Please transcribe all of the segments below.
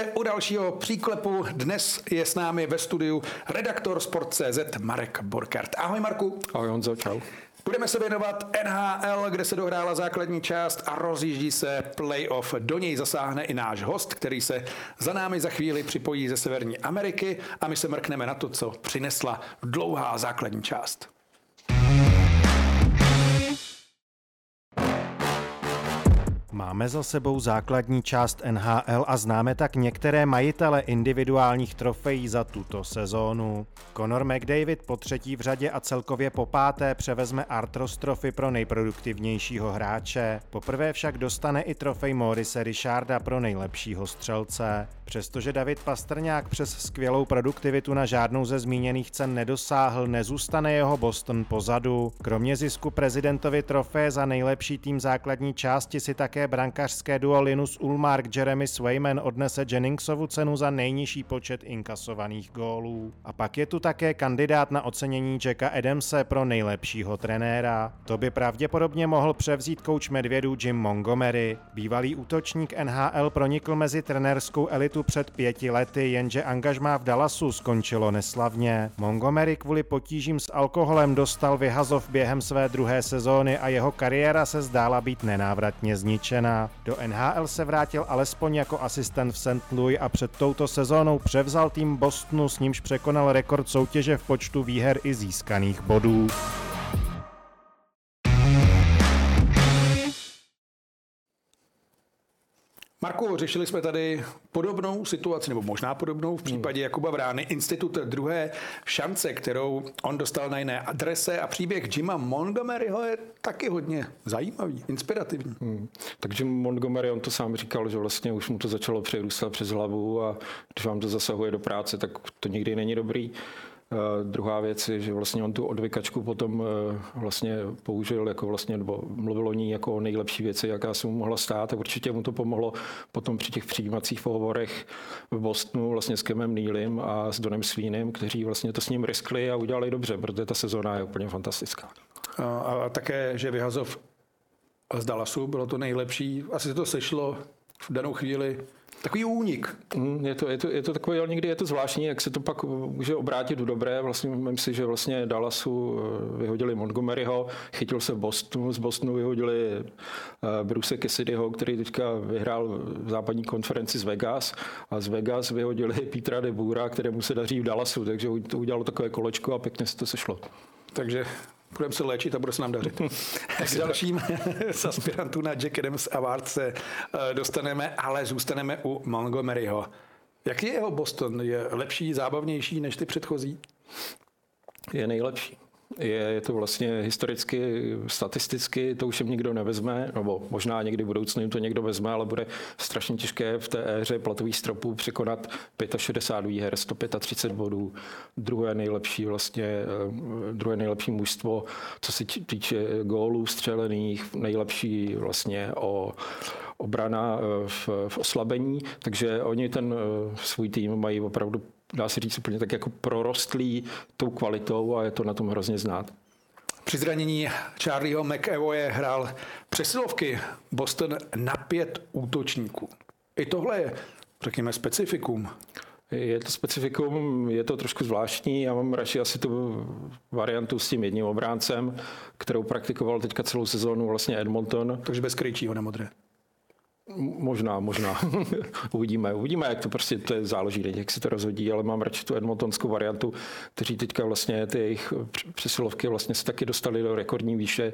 Vítejte u dalšího příklepu. Dnes je s námi ve studiu redaktor Sport.cz Marek Borkart. Ahoj Marku. Ahoj Honzo, čau. Budeme se věnovat NHL, kde se dohrála základní část a rozjíždí se playoff. Do něj zasáhne i náš host, který se za námi za chvíli připojí ze Severní Ameriky a my se mrkneme na to, co přinesla dlouhá základní část. Máme za sebou základní část NHL a známe tak některé majitele individuálních trofejí za tuto sezónu. Conor McDavid po třetí v řadě a celkově po páté převezme Artros trofy pro nejproduktivnějšího hráče. Poprvé však dostane i trofej Morise Richarda pro nejlepšího střelce. Přestože David Pastrňák přes skvělou produktivitu na žádnou ze zmíněných cen nedosáhl, nezůstane jeho Boston pozadu. Kromě zisku prezidentovi trofeje za nejlepší tým základní části si také brankařské duo Linus Ulmark Jeremy Swayman odnese Jenningsovu cenu za nejnižší počet inkasovaných gólů. A pak je tu také kandidát na ocenění Jacka Adamse pro nejlepšího trenéra. To by pravděpodobně mohl převzít kouč Medvědů Jim Montgomery. Bývalý útočník NHL pronikl mezi trenérskou elitu před pěti lety, jenže angažmá v Dallasu skončilo neslavně. Montgomery kvůli potížím s alkoholem dostal vyhazov během své druhé sezóny a jeho kariéra se zdála být nenávratně zničena. Do NHL se vrátil alespoň jako asistent v St. Louis a před touto sezónou převzal tým Bostonu, s nímž překonal rekord soutěže v počtu výher i získaných bodů. Marku, řešili jsme tady podobnou situaci, nebo možná podobnou v případě Jakuba Vrány, institut druhé šance, kterou on dostal na jiné adrese a příběh Jima Montgomeryho je taky hodně zajímavý, inspirativní. Hmm. Takže Montgomery, on to sám říkal, že vlastně už mu to začalo přerůstat přes hlavu a když vám to zasahuje do práce, tak to nikdy není dobrý. Uh, druhá věc je, že vlastně on tu odvykačku potom uh, vlastně použil jako vlastně, nebo mluvil o ní jako o nejlepší věci, jaká se mu mohla stát a určitě mu to pomohlo potom při těch přijímacích pohovorech v Bostonu vlastně s Kemem Nealem a s Donem Svínem, kteří vlastně to s ním riskli a udělali dobře, protože ta sezóna je úplně fantastická. A, také, že vyhazov z Dallasu bylo to nejlepší, asi to sešlo v danou chvíli Takový únik. Mm, je to, je, to, je to takové, ale někdy je to zvláštní, jak se to pak může obrátit do dobré. Vlastně myslím si, že vlastně Dallasu eh, vyhodili Montgomeryho, chytil se Bostonu, z Bostonu vyhodili eh, Bruce Cassidyho, který teďka vyhrál v západní konferenci z Vegas a z Vegas vyhodili Petra de Bura, kterému se daří v Dallasu, takže to udělalo takové kolečko a pěkně se to sešlo. Takže budeme se léčit a bude se nám dařit. S dalším z aspirantů na Jack Adams Award se eh, dostaneme, ale zůstaneme u Montgomeryho. Jaký je jeho Boston? Je lepší, zábavnější než ty předchozí? Je nejlepší je, je to vlastně historicky, statisticky, to už jim nikdo nevezme, nebo možná někdy v budoucnu jim to někdo vezme, ale bude strašně těžké v té éře platových stropů překonat 65 výher, 135 bodů, druhé nejlepší vlastně, eh, druhé nejlepší mužstvo, co se týče gólů střelených, nejlepší vlastně o obrana eh, v, v oslabení, takže oni ten eh, svůj tým mají opravdu dá se říct úplně tak jako prorostlý tou kvalitou a je to na tom hrozně znát. Při zranění Charlieho McEvoye hrál přesilovky Boston na pět útočníků. I tohle je, řekněme, specifikum. Je to specifikum, je to trošku zvláštní. Já mám radši asi tu variantu s tím jedním obráncem, kterou praktikoval teďka celou sezónu vlastně Edmonton. Takže bez kryčího na modré. Možná, možná. uvidíme, uvidíme, jak to prostě to je, záleží, jak se to rozhodí, ale mám radši tu edmontonskou variantu, kteří teďka vlastně ty jejich přesilovky vlastně se taky dostali do rekordní výše.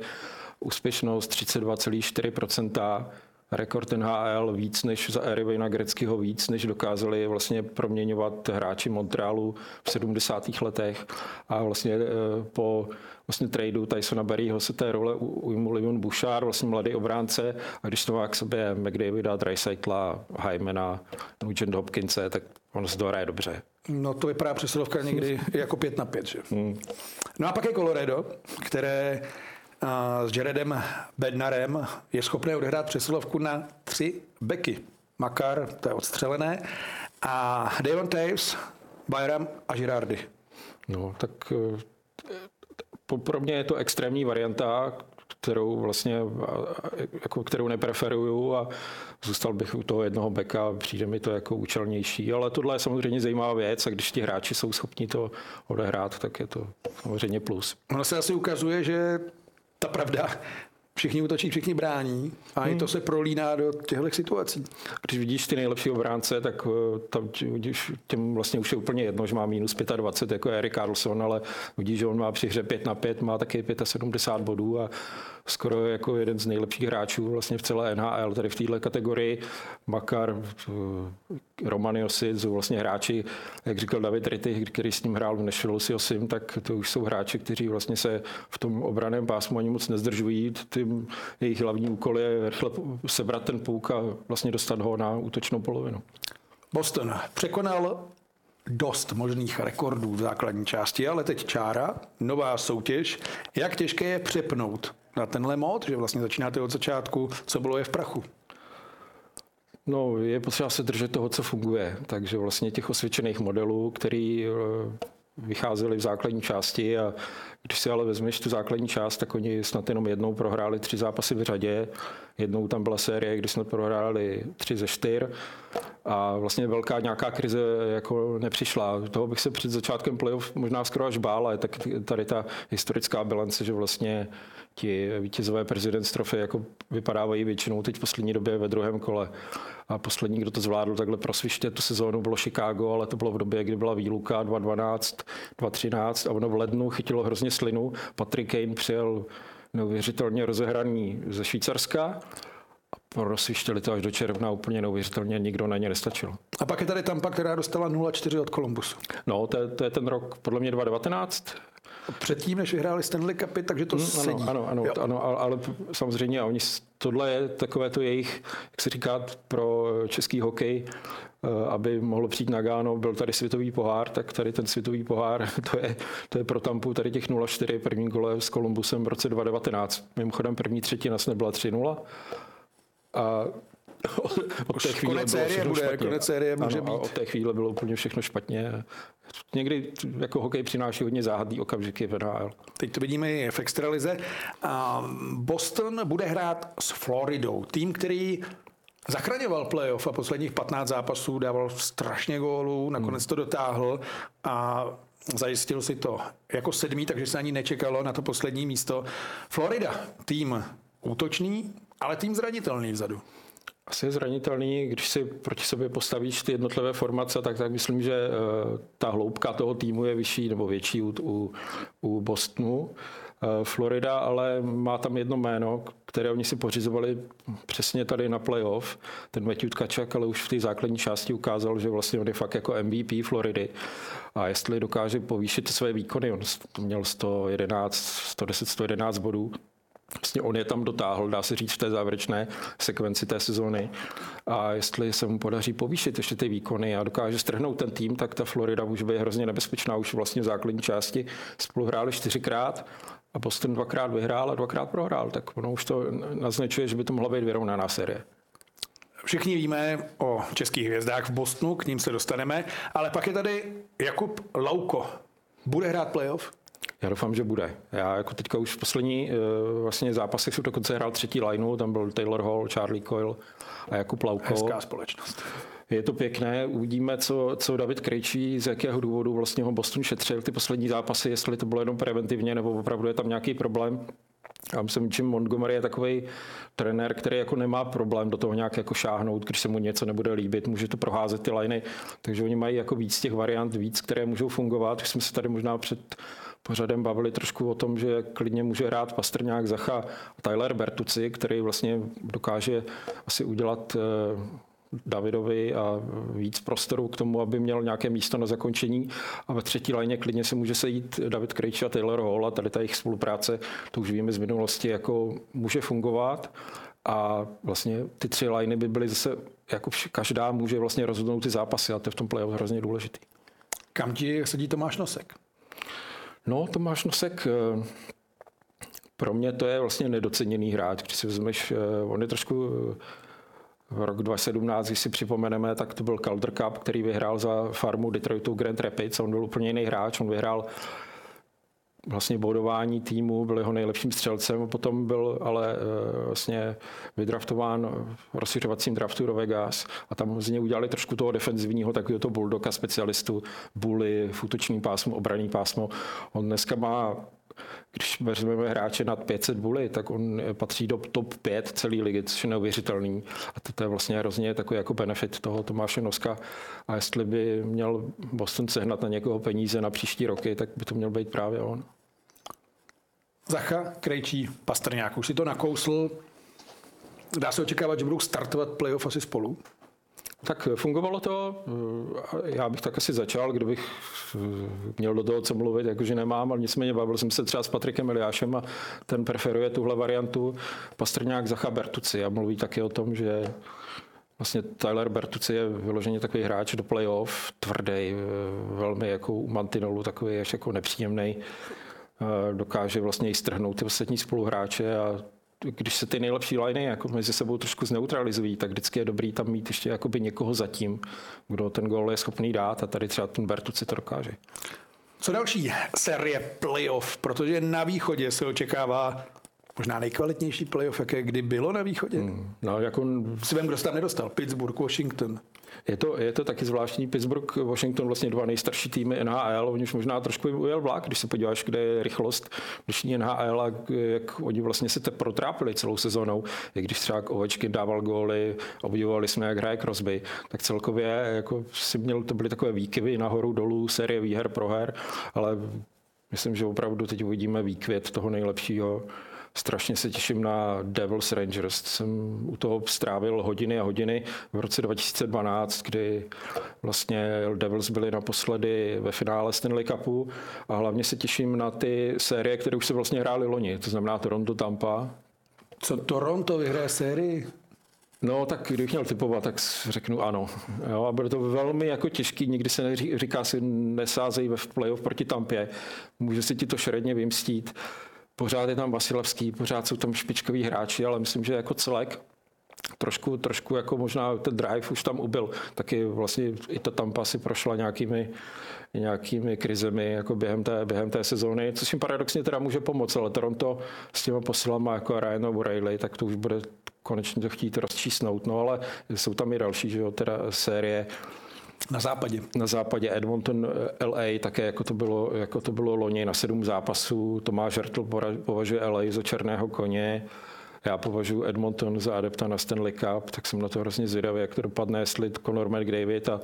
Úspěšnost 32,4%, rekord NHL víc než za éry Vejna Greckého víc, než dokázali vlastně proměňovat hráči Montrealu v 70. letech a vlastně eh, po vlastně tradu Tysona Berryho se té role ujmul Leon Bouchard, vlastně mladý obránce a když to má k sobě McDavida, Dreisaitla, Hymena, Nugent Hopkinse, tak on se dohraje dobře. No to vypadá přesilovka někdy jako pět na pět, že? Hmm. No a pak je Colorado, které s Jaredem Bednarem je schopné odehrát přesilovku na tři beky. Makar, to je odstřelené, a Davon Taves, Bayram a Girardi. No, tak eh, pro mě je to extrémní varianta, kterou vlastně, jako kterou nepreferuju a zůstal bych u toho jednoho beka, přijde mi to jako účelnější, ale tohle je samozřejmě zajímavá věc a když ti hráči jsou schopni to odehrát, tak je to samozřejmě plus. Ono se asi ukazuje, že ta pravda všichni útočí, všichni brání a hmm. i to hmm. se prolíná do těchto situací. Když vidíš ty nejlepší obránce, tak eh, tam vidíš, těm vlastně už je úplně jedno, že má minus 25, jako Erik Carlson, ale vidíš, že on má při hře 5 na 5, má taky 75 bodů a skoro jako jeden z nejlepších hráčů vlastně v celé NHL, tady v této kategorii. Makar, eh, Roman Josit, jsou vlastně hráči, jak říkal David Ritty, který s ním hrál v Nashville si Osim, tak to už jsou hráči, kteří vlastně se v tom obraném pásmu ani moc nezdržují. Tím jejich hlavní úkol je rychle sebrat ten pouk a vlastně dostat ho na útočnou polovinu. Boston překonal dost možných rekordů v základní části, ale teď čára, nová soutěž. Jak těžké je přepnout na tenhle mod, že vlastně začínáte od začátku, co bylo je v prachu? No, je potřeba se držet toho, co funguje. Takže vlastně těch osvědčených modelů, který eh, vycházeli v základní části a když si ale vezmeš tu základní část, tak oni snad jenom jednou prohráli tři zápasy v řadě. Jednou tam byla série, kdy jsme prohráli tři ze čtyř a vlastně velká nějaká krize jako nepřišla. Toho bych se před začátkem playoff možná skoro až bál, ale tak tady ta historická bilance, že vlastně ti vítězové prezident trofy jako vypadávají většinou teď v poslední době ve druhém kole. A poslední, kdo to zvládl takhle prosviště tu sezónu, bylo Chicago, ale to bylo v době, kdy byla výluka 2012, 2013 a ono v lednu chytilo hrozně slinu. Patrick Kane přijel neuvěřitelně rozehraný ze Švýcarska rozsvištěli to až do června úplně neuvěřitelně, nikdo na ně nestačil. A pak je tady Tampa, která dostala 0-4 od Kolumbusu. No, to je, to je ten rok podle mě 2019, předtím, než vyhráli Stanley Cupy, takže to hmm, sedí. Ano, ano, ano, ano, ale samozřejmě oni, tohle je takové to jejich, jak se říká, pro český hokej, eh, aby mohlo přijít na Gáno, byl tady světový pohár, tak tady ten světový pohár, to je, to je pro Tampu tady těch 0-4 první kole s Kolumbusem v roce 2019. Mimochodem první třetina nebyla 3-0 a od té chvíle konec série bude, špatně. konec série může ano, být. A od té chvíle bylo úplně všechno špatně. Někdy jako hokej přináší hodně záhadný okamžiky v NHL. Teď to vidíme i v extralize. Boston bude hrát s Floridou. Tým, který zachraňoval playoff a posledních 15 zápasů dával strašně gólů, nakonec hmm. to dotáhl a zajistil si to jako sedmý, takže se ani nečekalo na to poslední místo. Florida, tým útočný, ale tým zranitelný vzadu asi je zranitelný, když si proti sobě postavíš ty jednotlivé formace, tak, tak myslím, že uh, ta hloubka toho týmu je vyšší nebo větší u, u, u Bostonu. Uh, Florida ale má tam jedno jméno, které oni si pořizovali přesně tady na playoff. Ten Matthew Tkačak, ale už v té základní části ukázal, že vlastně on je fakt jako MVP Floridy. A jestli dokáže povýšit své výkony, on měl 111, 110, 111 bodů, Vlastně on je tam dotáhl, dá se říct, v té závěrečné sekvenci té sezóny. A jestli se mu podaří povýšit ještě ty výkony a dokáže strhnout ten tým, tak ta Florida může být hrozně nebezpečná. Už vlastně v základní části spolu hráli čtyřikrát a Boston dvakrát vyhrál a dvakrát prohrál. Tak ono už to naznačuje, že by to mohla být vyrovnaná série. Všichni víme o českých hvězdách v Bostonu, k ním se dostaneme, ale pak je tady Jakub Lauko. Bude hrát playoff? Já doufám, že bude. Já jako teďka už v poslední uh, vlastně zápasech jsem dokonce hrál třetí lineu, tam byl Taylor Hall, Charlie Coyle a Jakub Lauko. Hezká společnost. Je to pěkné, uvidíme, co, co David Krejčí, z jakého důvodu vlastně ho Boston šetřil ty poslední zápasy, jestli to bylo jenom preventivně, nebo opravdu je tam nějaký problém. Já myslím, že Montgomery je takový trenér, který jako nemá problém do toho nějak jako šáhnout, když se mu něco nebude líbit, může to proházet ty liny, takže oni mají jako víc těch variant, víc, které můžou fungovat. Už jsme se tady možná před pořadem bavili trošku o tom, že klidně může hrát Pastrňák, Zacha a Tyler Bertuci, který vlastně dokáže asi udělat eh, Davidovi a víc prostoru k tomu, aby měl nějaké místo na zakončení. A ve třetí léně klidně se může sejít David Krejči a Taylor Hall a tady ta jejich spolupráce, to už víme z minulosti, jako může fungovat. A vlastně ty tři liney by byly zase, jako každá může vlastně rozhodnout ty zápasy a to je v tom playoff hrozně důležitý. Kam ti sedí Tomáš Nosek? No, Tomáš Nosek, eh, pro mě to je vlastně nedoceněný hráč, když si vezmeš, eh, on je trošku eh, v rok 2017, když si připomeneme, tak to byl Calder Cup, který vyhrál za farmu Detroitu Grand Rapids. On byl úplně jiný hráč, on vyhrál vlastně bodování týmu, byl jeho nejlepším střelcem, potom byl ale vlastně vydraftován v rozšiřovacím draftu do Vegas a tam z něj udělali trošku toho defenzivního, takového to bulldoga specialistu, bully, v útočním pásmu, obraný pásmo. On dneska má když vezmeme hráče nad 500 buly, tak on patří do top 5 celé ligy, což je neuvěřitelný. A to, to je vlastně hrozně takový jako benefit toho Tomáše Noska. A jestli by měl Boston sehnat na někoho peníze na příští roky, tak by to měl být právě on. Zacha, Krejčí, Pastrňák, už si to nakousl. Dá se očekávat, že budou startovat playoff asi spolu? Tak fungovalo to. Já bych tak asi začal, kdybych měl do toho co mluvit, jakože nemám, ale nicméně bavil jsem se třeba s Patrikem Eliášem a ten preferuje tuhle variantu. Pastrňák Zacha Bertuci a mluví taky o tom, že Vlastně Tyler Bertuci je vyloženě takový hráč do playoff, tvrdý, velmi jako u mantinolu, takový až jako nepříjemný. Dokáže vlastně i strhnout ty ostatní spoluhráče a když se ty nejlepší liney jako mezi sebou trošku zneutralizují, tak vždycky je dobrý tam mít ještě jakoby někoho zatím, kdo ten gol je schopný dát a tady třeba ten Bertuci to dokáže. Co další série playoff, protože na východě se očekává možná nejkvalitnější playoff, jaké kdy bylo na východě. Hmm, no, jako... Si vem, kdo se tam nedostal. Pittsburgh, Washington. Je to, je to taky zvláštní. Pittsburgh, Washington, vlastně dva nejstarší týmy NHL. Oni už možná trošku ujel vlak, když se podíváš, kde je rychlost dnešní NHL a jak oni vlastně se te protrápili celou sezónou. Jak když třeba Ovečkin dával góly, obdivovali jsme, jak hraje Crosby, tak celkově jako si měl, to byly takové výkyvy nahoru, dolů, série výher, proher, ale myslím, že opravdu teď uvidíme výkvět toho nejlepšího Strašně se těším na Devils Rangers. Jsem u toho strávil hodiny a hodiny v roce 2012, kdy vlastně Devils byli naposledy ve finále Stanley Cupu a hlavně se těším na ty série, které už se vlastně hrály loni, to znamená Toronto Tampa. Co Toronto vyhraje sérii? No, tak kdybych měl typovat, tak řeknu ano. Jo, a bude to velmi jako těžký, nikdy se neříká si nesázej ve playoff proti Tampě. Může si ti to šeredně vymstít. Pořád je tam Vasilevský, pořád jsou tam špičkoví hráči, ale myslím, že jako celek trošku, trošku jako možná ten drive už tam ubyl. Taky vlastně i ta Tampa si prošla nějakými, nějakými krizemi jako během té, během té sezóny, což jim paradoxně teda může pomoct, ale Toronto s těma posilama jako Ryan O'Reilly, tak to už bude konečně to chtít rozčísnout, no ale jsou tam i další, že jo, teda série, na západě. Na západě Edmonton LA, také jako to bylo, jako to bylo loni na sedm zápasů. Tomáš Žertl považuje LA za černého koně. Já považuji Edmonton za adepta na Stanley Cup, tak jsem na to hrozně zvědavý, jak to dopadne, jestli Conor McDavid a,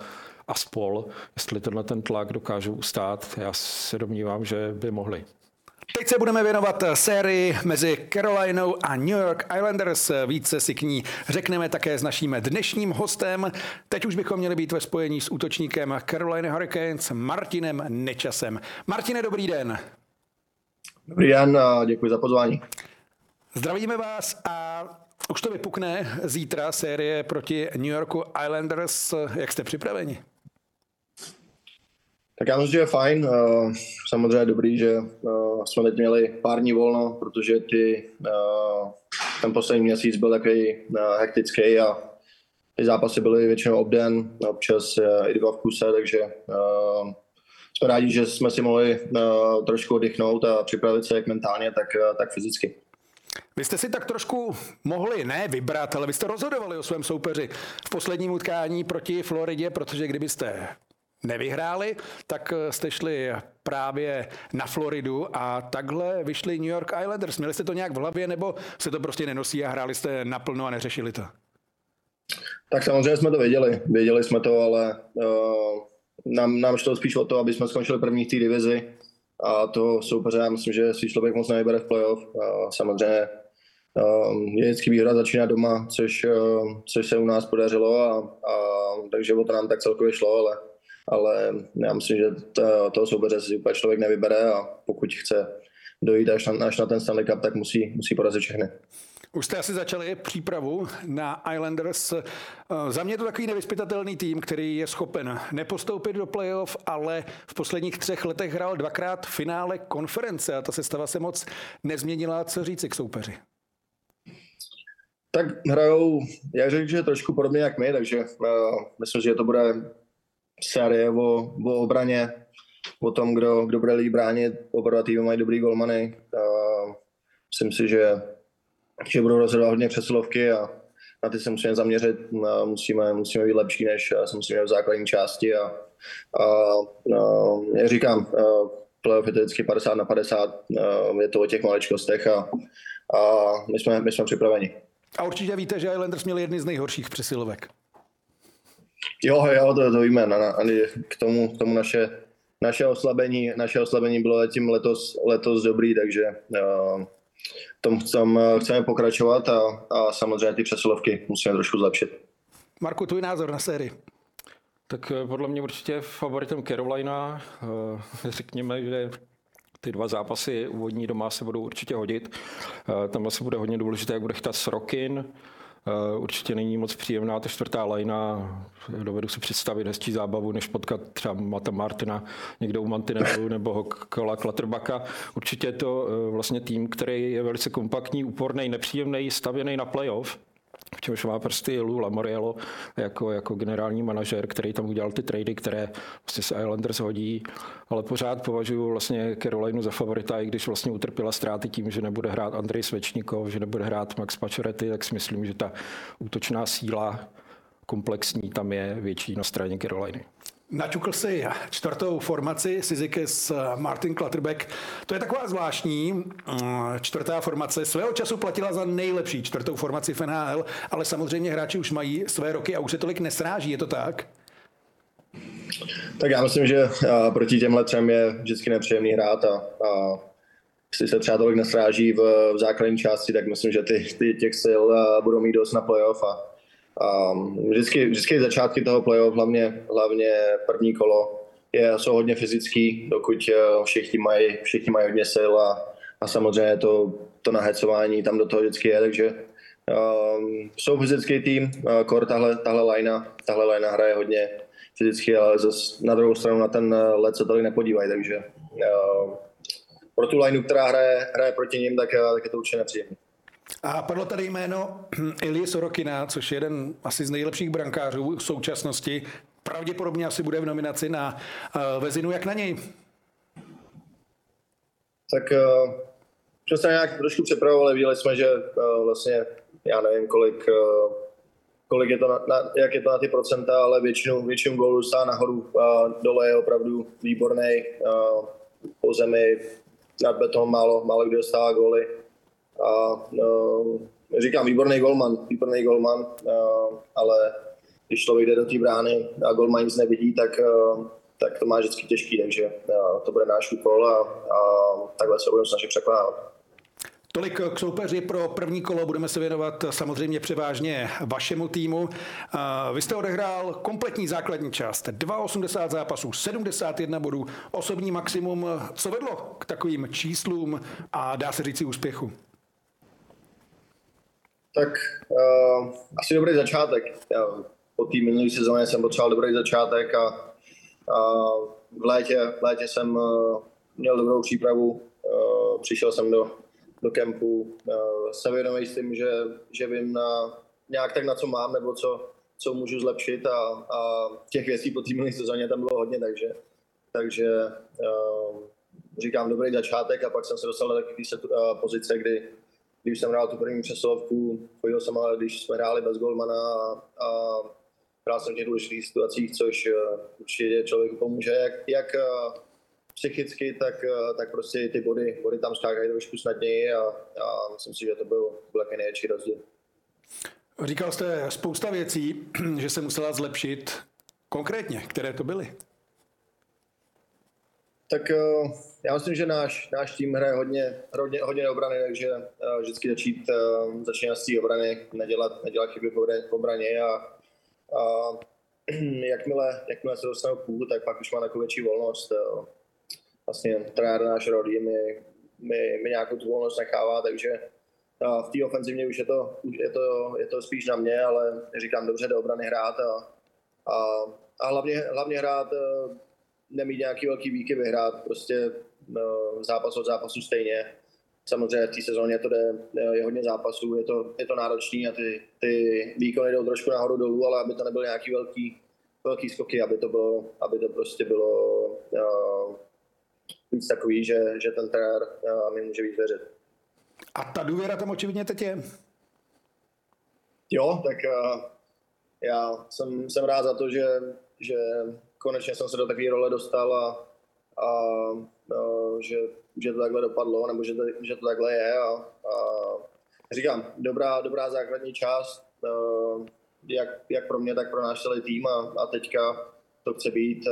a spol, jestli tenhle ten tlak dokážou ustát. Já se domnívám, že by mohli. Teď se budeme věnovat sérii mezi Carolinou a New York Islanders. Více si k ní řekneme také s naším dnešním hostem. Teď už bychom měli být ve spojení s útočníkem Carolina Hurricanes Martinem Nečasem. Martine, dobrý den. Dobrý den, děkuji za pozvání. Zdravíme vás a už to vypukne zítra série proti New Yorku Islanders. Jak jste připraveni? Tak já myslím, že je fajn. Eh, samozřejmě je dobrý, že eh, jsme teď měli pár dní volno, protože ty, eh, ten poslední měsíc byl takový hektický a ty zápasy byly většinou obden, občas i dva v kuse, takže jsme rádi, že jsme si mohli trošku oddychnout a připravit se jak mentálně, tak, tak fyzicky. Vy jste si tak trošku mohli ne vybrat, ale vy jste rozhodovali o svém soupeři v posledním utkání proti Floridě, protože kdybyste nevyhráli, tak eh, jste šli právě na Floridu a takhle vyšli New York Islanders. Měli jste to nějak v hlavě nebo se to prostě nenosí a hráli jste naplno a neřešili to? Tak samozřejmě jsme to věděli. Věděli jsme to, ale uh, nám, nám šlo spíš o to, aby jsme skončili první v té divizi a to soupeře, já myslím, že si člověk moc nevybere v playoff. Uh, samozřejmě je vždycky výhoda začínat doma, což, což se u nás podařilo a, a takže o to nám tak celkově šlo, ale, ale já myslím, že to, toho soupeře si úplně člověk nevybere a pokud chce dojít až na, až na ten Stanley Cup, tak musí, musí porazit všechny. Už jste asi začali přípravu na Islanders. Eh, za mě je to takový nevyspytatelný tým, který je schopen nepostoupit do playoff, ale v posledních třech letech hrál dvakrát finále konference a ta sestava se moc nezměnila. Co říci k soupeři? Tak hrajou, já řekl, že trošku podobně jak my, takže uh, myslím, že to bude série o, obraně, o tom, kdo, kdo bude líp bránit. Oba týmy mají dobrý golmany. Uh, myslím si, že že budou rozhodovat hodně přesilovky a na ty se musíme zaměřit, musíme, musíme být lepší, než se musíme v základní části a, a, a jak říkám, playoff je to vždycky 50 na 50, je to o těch maličkostech a, a my, jsme, my jsme připraveni. A určitě víte, že Islanders měli jedny z nejhorších přesilovek. Jo, jo, to, to víme. Na, na, k tomu, k tomu naše, naše, oslabení, naše oslabení bylo tím letos, letos dobrý, takže uh, tom chcem, chceme pokračovat a, a samozřejmě ty přesilovky musíme trošku zlepšit. Marku, tvůj názor na sérii? Tak eh, podle mě určitě favoritem Carolina. Eh, řekněme, že ty dva zápasy úvodní doma se budou určitě hodit. Tam asi bude hodně důležité, jak bude chytat Srokin. Eh, určitě není moc příjemná ta čtvrtá lajna. Dovedu si představit hezčí zábavu, než potkat třeba Mata Martina někde u Mantinelu nebo Kola Klatrbaka. Určitě je to eh, vlastně tým, který je velice kompaktní, úporný, nepříjemný, stavěný na playoff čemž má prsty Lou Lamoriello jako, jako generální manažer, který tam udělal ty trady, které vlastně se Islanders hodí, ale pořád považuji vlastně Carolinu za favorita, i když vlastně utrpěla ztráty tím, že nebude hrát Andrej Svečníkov, že nebude hrát Max Pacioretty, tak si myslím, že ta útočná síla komplexní tam je větší na straně Caroliny. Načukl si čtvrtou formaci Sizikis Martin Klatterbeck. To je taková zvláštní eh, čtvrtá formace. Svého času platila za nejlepší čtvrtou formaci v NHL, ale samozřejmě hráči už mají své roky a už se tolik nesráží, je to tak? Tak já myslím, že eh, proti těmhle třem je vždycky nepříjemný hrát a, a jestli se třeba tolik nesráží v, v základní části, tak myslím, že ty, ty těch sil eh, budou mít dost na playoff a Um, vždycky, vždycky začátky toho playoff, hlavně, hlavně první kolo, je, jsou hodně fyzický, dokud uh, všichni mají, všichni mají hodně sil a, a samozřejmě to, to nahecování tam do toho vždycky je, takže um, jsou fyzický tým, uh, Kor tahle, tahle linea, tahle linea hraje hodně fyzicky, ale zas na druhou stranu na ten uh, let se tolik nepodívají, takže uh, pro tu lineu, která hraje, hraje proti ním, tak, tak je to určitě nepříjemné. A padlo tady jméno Ilie Sorokina, což je jeden asi z nejlepších brankářů v současnosti. Pravděpodobně asi bude v nominaci na uh, Vezinu. Jak na něj? Tak uh, jsme nějak trošku připravovali, viděli jsme, že uh, vlastně, já nevím, kolik, kolik je to na, na, jak je to na ty procenta, ale většinu, většinu gólů dostává nahoru. Uh, dole je opravdu výborný. Po zemi nad beton málo, málo kdy dostává góly a uh, říkám, výborný golman, výborný golman, uh, ale když člověk jde do té brány a golman nic nevidí, tak, uh, tak to má vždycky těžký, takže uh, to bude náš úkol a, a takhle se budeme snažit překládat. Tolik k soupeři pro první kolo. Budeme se věnovat samozřejmě převážně vašemu týmu. Vy jste odehrál kompletní základní část. 82 zápasů, 71 bodů, osobní maximum. Co vedlo k takovým číslům a dá se říci úspěchu? Tak uh, asi dobrý začátek. Já, po té minulé sezóně jsem potřeboval dobrý začátek a, a v, létě, v létě jsem uh, měl dobrou přípravu. Uh, přišel jsem do, do kempu. Uh, jsem vědomý s tím, že, že vím na, nějak tak na co mám nebo co, co můžu zlepšit a, a těch věcí po té minulé sezóně tam bylo hodně, takže, takže uh, říkám dobrý začátek a pak jsem se dostal do takové pozice, kdy, když jsem hrál tu první přesilovku, chodil jsem ale, když jsme hráli bez golmana a, a hrál jsem v těch důležitých situacích, což uh, určitě člověku pomůže, jak, jak uh, psychicky, tak, uh, tak prostě ty body, body tam skákají trošku snadněji a, a myslím si, že to byl, takový největší rozdíl. Říkal jste spousta věcí, že se musela zlepšit. Konkrétně, které to byly? Tak uh, já myslím, že náš, náš tým hraje hodně, hodně, hodně obrany, takže uh, vždycky začít, uh, začínat z té obrany, nedělat, nedělat chyby v obraně a, a jakmile, jakmile se dostane půl, tak pak už má takovou větší volnost. Vlastně trenér náš rodí mi, mi, mi nějakou tu volnost nechává, takže v té ofenzivně už je to, je, to, je to spíš na mě, ale říkám dobře do obrany hrát a, a, a hlavně, hlavně hrát nemít nějaký velký výky vyhrát, prostě no, zápas od zápasu stejně. Samozřejmě v té sezóně to jde, je hodně zápasů, je to, je to náročný a ty, ty výkony jdou trošku nahoru dolů, ale aby to nebyly nějaký velký, velký skoky, aby to bylo, aby to prostě bylo uh, víc takový, že, že ten trenér uh, mi může víc věřit. A ta důvěra tam očividně teď je? Jo, tak uh, já jsem, jsem rád za to, že, že konečně jsem se do takové role dostal a, a, a že, že to takhle dopadlo, nebo že to, že to takhle je. A, a říkám, dobrá, dobrá základní část, jak, jak pro mě, tak pro náš celý tým a, a teďka to chce být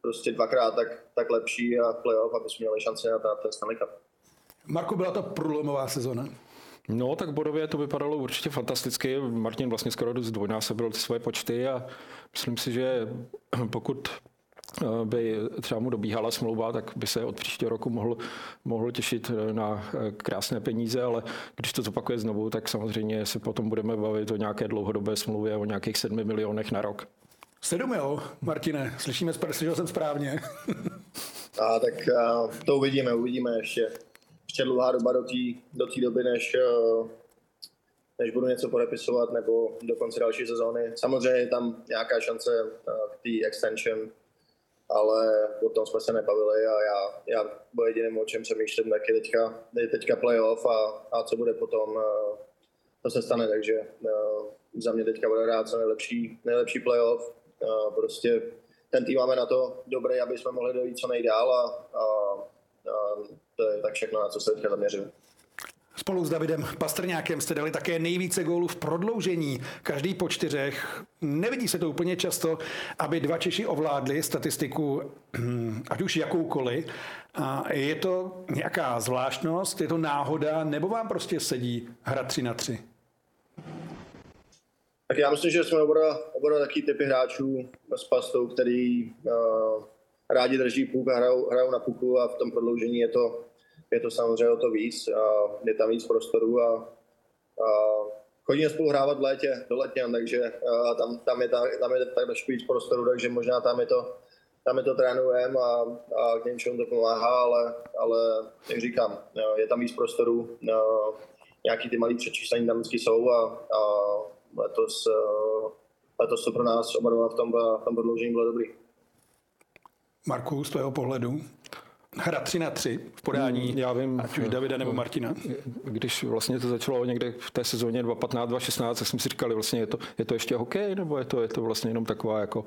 prostě dvakrát tak, tak lepší a playoff, aby jsme měli šanci na, ten Stanley Cup. Marko, byla to průlomová sezona? No, tak bodově to vypadalo určitě fantasticky. Martin vlastně skoro zdvojnásobil ty svoje počty a myslím si, že pokud eh, by třeba mu dobíhala smlouva, tak by se od příštího roku mohl, mohl těšit na eh, krásné peníze, ale když to zopakuje znovu, tak samozřejmě se potom budeme bavit o nějaké dlouhodobé smlouvě, o nějakých sedmi milionech na rok. Sedm jo, Martine, slyšíme, slyšel jsem správně. a tak a, to uvidíme, uvidíme ještě ještě dlouhá doba do té do doby, než, eh, než budu něco podepisovat nebo do konce další sezóny. Samozřejmě je tam nějaká šance eh, v té extension, ale o tom jsme se nebavili a já, já bo jediným, o čem přemýšlím, tak je teďka, je teďka playoff a, a co bude potom, eh, to se stane, takže za mě teďka bude hrát co nejlepší, nejlepší playoff. Prostě ten tým máme na to dobrý, aby jsme mohli dojít co nejdál a, a to je tak všechno, na co se teďka zaměřím. Spolu s Davidem Pastrňákem jste dali také nejvíce gólů v prodloužení, každý po čtyřech. Nevidí se to úplně často, aby dva Češi ovládli statistiku, ať už jakoukoliv. A je to nějaká zvláštnost, je to náhoda, nebo vám prostě sedí hra 3 na 3? Tak já myslím, že jsme oba, oba taky typy hráčů s pastou, který uh, rádi drží puk a hrajou, hrajou na puku a v tom prodloužení je to, je to samozřejmě o to víc a je tam víc prostoru a, a chodíme spolu hrávat v létě do letňan, takže tam, tam, je, tam je tak trošku víc prostoru, takže možná tam je to, tam je to trénujeme a, a k něčemu to pomáhá, ale, ale jak říkám, je tam víc prostoru, nějaký ty malý přečíslení tam vždycky jsou a, a letos, letos to pro nás oba v tom, v tom prodloužení bylo dobrý. Marku, z tvého pohledu? Hra 3 na 3 v podání, hmm, já vím, ať už Davida nebo Martina. Když vlastně to začalo někde v té sezóně 2015-2016, tak jsme si říkali, vlastně je to, je to ještě hokej, nebo je to, je to vlastně jenom taková jako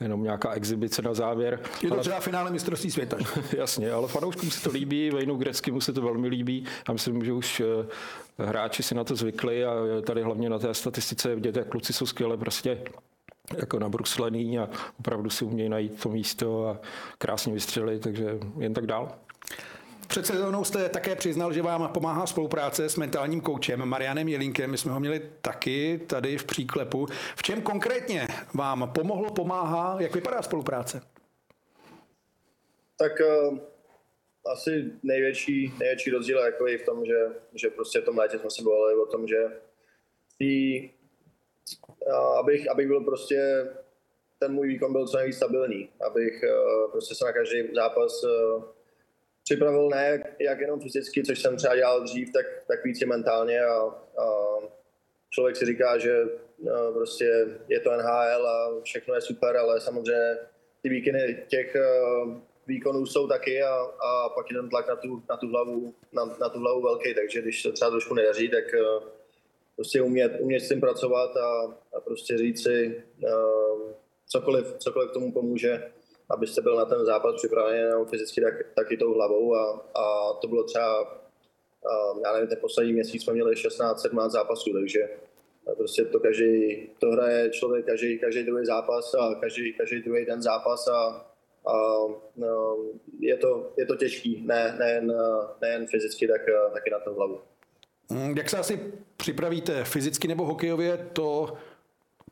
jenom nějaká exibice na závěr. Je to ale, třeba finále mistrovství světa. jasně, ale fanouškům se to líbí, Vejnu Greckému se to velmi líbí a myslím, že už eh, hráči si na to zvykli a tady hlavně na té statistice vidět, jak kluci jsou skvěle prostě jako nabruslený a opravdu si umějí najít to místo a krásně vystřelit, takže jen tak dál. Před sezónou jste také přiznal, že vám pomáhá spolupráce s mentálním koučem Marianem Jelinkem. My jsme ho měli taky tady v příklepu. V čem konkrétně vám pomohlo, pomáhá? Jak vypadá spolupráce? Tak uh, asi největší, největší rozdíl je jako v tom, že, že prostě v tom létě jsme se bavili o tom, že abych, abych byl prostě ten můj výkon byl co nejvíc stabilní, abych eh, prostě se na každý zápas eh, připravil ne jak jenom fyzicky, což jsem třeba dělal dřív, tak, tak víc mentálně a, a člověk si říká, že no, prostě je to NHL a všechno je super, ale samozřejmě ty výkony těch výkonů jsou taky a, a pak je ten tlak na tu, na tu, hlavu, na, na tu hlavu velký, takže když se třeba trošku nedaří, tak prostě umět, umět s tím pracovat a, a prostě říct si uh, cokoliv, cokoliv tomu pomůže, abyste byl na ten zápas připravený jenom fyzicky, tak, tak i tou hlavou a, a to bylo třeba, uh, já nevím, ten poslední měsíc jsme měli 16-17 zápasů, takže prostě to každý, to hraje člověk každý, každý druhý zápas a každý, každý druhý den zápas a, a no, je, to, je to těžký, ne, nejen, nejen fyzicky, tak taky na to hlavu. Mm, jak se asi připravíte fyzicky nebo hokejově, to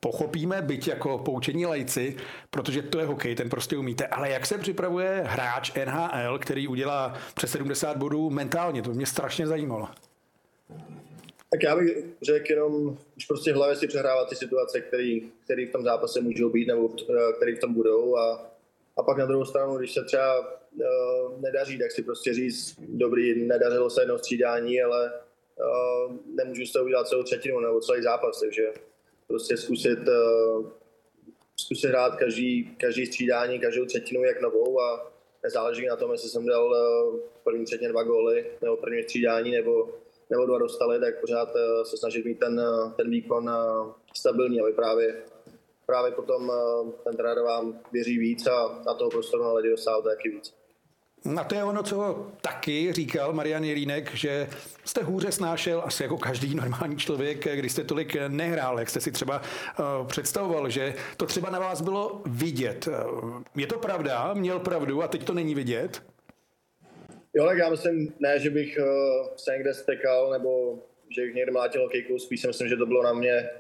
pochopíme, byť jako poučení lajci, protože to je hokej, ten prostě umíte. Ale jak se připravuje hráč NHL, který udělá přes 70 bodů mentálně? To mě strašně zajímalo. Tak já bych řekl jenom, když prostě v hlavě si přehrává ty situace, které v tom zápase můžou být nebo které v tom budou a, a pak na druhou stranu, když se třeba uh, nedaří, tak si prostě říct, dobrý, nedařilo se jedno střídání, ale nemůžu z toho udělat celou třetinu nebo celý zápas, takže prostě zkusit, uh, zkusit hrát každý, každý střídání, každou třetinu jak novou a nezáleží na tom, jestli jsem dal uh, první třetině dva góly nebo první střídání nebo, nebo dva dostali, tak pořád uh, se snažit mít ten, ten výkon stabilní, aby právě právě potom ten trenér vám věří víc a na toho prostoru na ledě dostává taky víc. A to je ono, co taky říkal Marian Jelínek, že jste hůře snášel asi jako každý normální člověk, když jste tolik nehrál, jak jste si třeba uh, představoval, že to třeba na vás bylo vidět. Je to pravda? Měl pravdu a teď to není vidět? Jo, tak já myslím, ne, že bych uh, se někde stekal nebo že bych někde mlátil hokejku, spíš si myslím, že to bylo na mě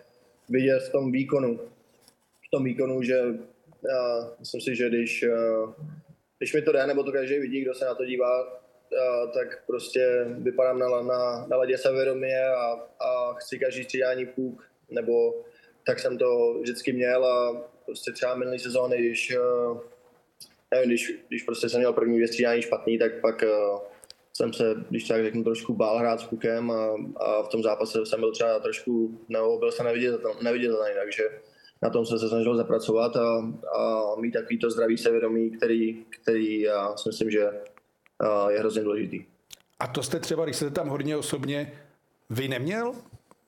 vidět v tom výkonu. V tom výkonu, že uh, myslím si, že když když mi to jde, nebo to každý vidí, kdo se na to dívá, tak prostě vypadám na, na, na ledě severomě a, a chci každý střídání půk, nebo tak jsem to vždycky měl a prostě třeba minulý sezóny, když, nevím, když, když prostě jsem měl první dvě střídání špatný, tak pak jsem se, když tak řeknu, trošku bál hrát s pukem a, a v tom zápase jsem byl třeba trošku, nebo byl jsem neviditelný, neviditelný takže na tom jsem se snažil zapracovat a, a mít takový to zdravý sevědomí, který, který já si myslím, že je hrozně důležitý. A to jste třeba, když jste tam hodně osobně, vy neměl?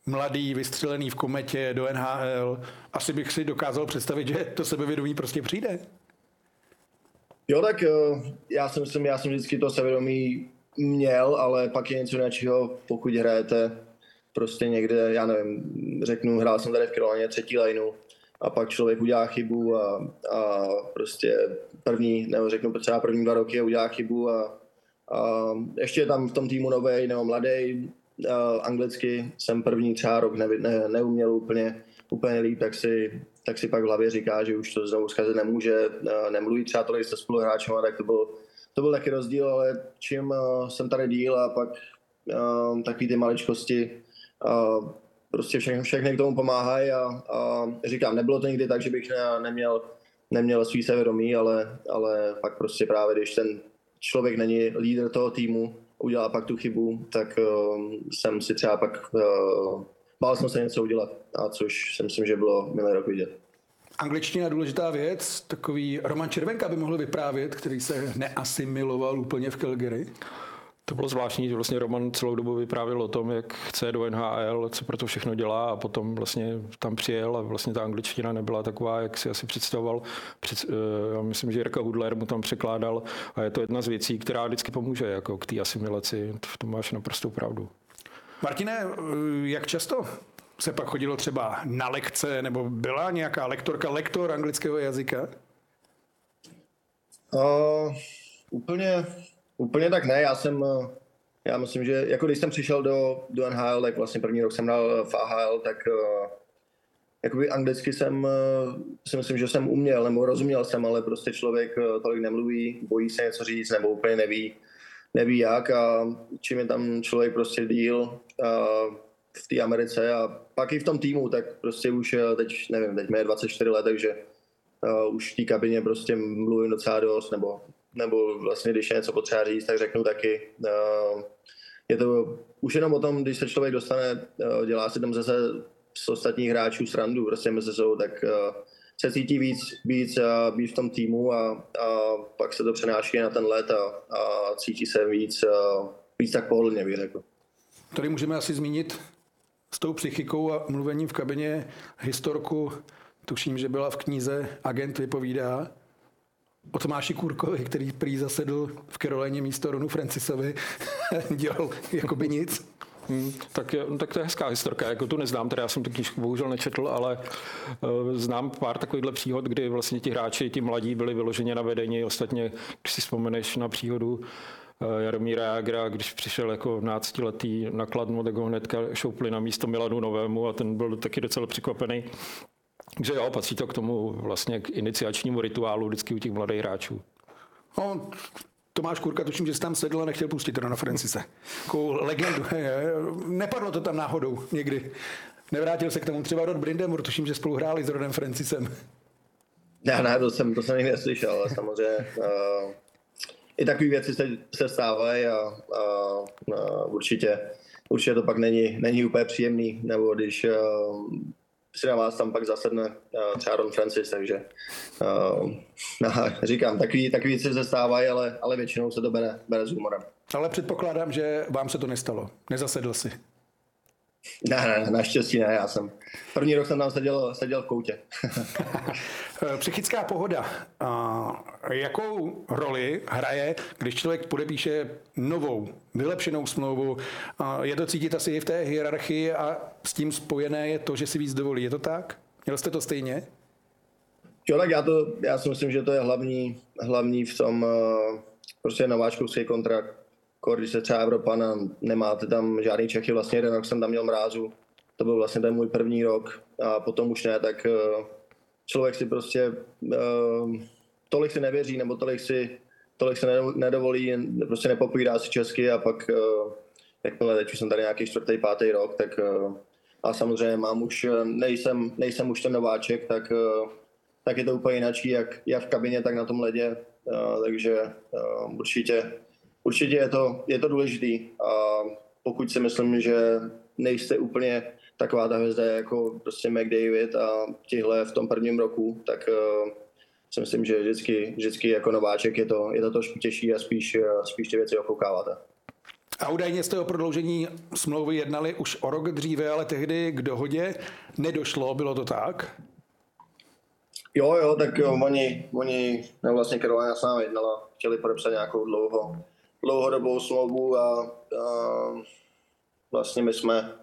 Mladý, vystřelený v kometě do NHL. Asi bych si dokázal představit, že to sebevědomí prostě přijde. Jo, tak e, já si myslím, já jsem vždycky to sebevědomí měl, ale pak je něco jiného, pokud hrajete prostě někde, já nevím, řeknu, hrál jsem tady v Kiroleně třetí lineu, a pak člověk udělá chybu a, a prostě první, nebo řeknu třeba první dva roky udělá chybu a, a ještě je tam v tom týmu nový nebo mladý, anglicky jsem první třeba rok ne, ne, neuměl úplně, úplně líp, tak si, tak si pak v hlavě říká, že už to znovu zkazit nemůže, nemluví třeba tolik se spoluhráčem, tak to byl, to byl taky rozdíl, ale čím jsem tady díl a pak takový ty maličkosti, prostě všechny, všechny k tomu pomáhají a, a, říkám, nebylo to nikdy tak, že bych ne, neměl, neměl svý sevědomí, ale, ale pak prostě právě, když ten člověk není lídr toho týmu, udělá pak tu chybu, tak uh, jsem si třeba pak uh, bál jsem se něco udělat, a což si myslím, že bylo milé rok vidět. Angličtina důležitá věc, takový Roman Červenka by mohl vyprávět, který se neasimiloval úplně v Calgary. To bylo zvláštní, že vlastně Roman celou dobu vyprávěl o tom, jak chce do NHL, co pro to všechno dělá a potom vlastně tam přijel a vlastně ta angličtina nebyla taková, jak si asi představoval. Před, eh, já myslím, že Jirka Hudler mu tam překládal a je to jedna z věcí, která vždycky pomůže jako k té asimilaci. V tom máš naprostou pravdu. Martine, eh, jak často se pak chodilo třeba na lekce, nebo byla nějaká lektorka, lektor anglického jazyka? Uh, úplně Úplně tak ne, já jsem, eh, já myslím, že jako když jsem přišel do, do NHL, tak vlastně první rok jsem dal v AHL, tak uh, jakoby anglicky jsem si myslím, že jsem uměl, nebo rozuměl jsem, ale prostě člověk tolik nemluví, bojí se něco říct, nebo úplně neví, neví jak a čím je tam člověk prostě díl v té Americe a pak i v tom týmu, tak prostě už teď, nevím, teď mi je 24 let, takže už v té kabině prostě mluvím docela dost, nebo nebo vlastně když je něco potřeba říct, tak řeknu taky. Uh, je to už jenom o tom, když se člověk dostane, uh, dělá si tam zase z ostatních hráčů srandu prostě mezi sebou, tak uh, se cítí víc, víc být v tom týmu a, a pak se to přenáší na ten let a, a cítí se víc, víc tak pohodlně, bych řekl. Tady můžeme asi zmínit s tou psychikou a mluvením v kabině historku, tuším, že byla v knize Agent vypovídá, o Tomáši Kůrkovi, který prý zasedl v Karolíně místo Ronu Francisovi, dělal jakoby nic. Hmm, tak, je, tak to je hezká historka, jako tu neznám, teda já jsem tu knížku bohužel nečetl, ale uh, znám pár takovýchhle příhod, kdy vlastně ti hráči, ti mladí byli vyloženě na vedení, ostatně, když si vzpomeneš na příhodu uh, Jaromíra Jágra, když přišel jako náctiletý na Kladno, tak ho hnedka šoupli na místo Milanu Novému a ten byl taky docela překvapený. Takže jo, patří to k tomu vlastně k iniciačnímu rituálu vždycky u těch mladých hráčů. No, Tomáš Kurka, tuším, že jsi tam sedl a nechtěl pustit na Francise. Jako legendu. Nepadlo to tam náhodou někdy. Nevrátil se k tomu třeba Rod Brindemur, tuším, že spolu hráli s Rodem Francisem. Ne, ne, to jsem, to jsem nikdy neslyšel, ale samozřejmě uh, i takové věci se, se stávají a, a, a určitě, určitě to pak není, není úplně příjemný, nebo když uh, si na vás tam pak zasedne uh, třeba Ron Francis, takže uh, říkám, takový, takový věci se stávají, ale, ale většinou se to bere, bere s humorem. Ale předpokládám, že vám se to nestalo. Nezasedl si. Ne, ne, naštěstí ne, já jsem. První rok jsem tam seděl, seděl v koutě. Psychická pohoda. Jakou roli hraje, když člověk podepíše novou, vylepšenou smlouvu? Je to cítit asi i v té hierarchii a s tím spojené je to, že si víc dovolí. Je to tak? Měl jste to stejně? Jo, tak já, to, já si myslím, že to je hlavní, hlavní v tom eh, prostě nováčkovský kontrakt když se třeba Evropa na, nemáte tam žádný Čechy, vlastně jeden rok jsem tam měl mrázu, to byl vlastně ten můj první rok a potom už ne, tak uh, člověk si prostě uh, tolik si nevěří nebo tolik si, tolik se nedovolí, prostě nepopírá si česky a pak uh, jakmile teď už jsem tady nějaký čtvrtý, pátý rok, tak a samozřejmě mám už, nejsem, nejsem už ten nováček, tak, tak je to úplně jinak, jak, jak v kabině, tak na tom ledě, takže určitě určitě je to, je to důležitý a pokud si myslím, že nejste úplně taková ta hvězda jako prostě McDavid a tihle v tom prvním roku, tak uh, si myslím, že vždycky, vždycky jako nováček je to, je to trošku těžší a spíš, spíš ty věci okoukáváte. A údajně jste o prodloužení smlouvy jednali už o rok dříve, ale tehdy k dohodě nedošlo, bylo to tak? Jo, jo, tak jo, oni, oni no vlastně Carolina s námi jednala, chtěli podepsat nějakou dlouho, dlouhodobou smlouvu a, a vlastně my jsme,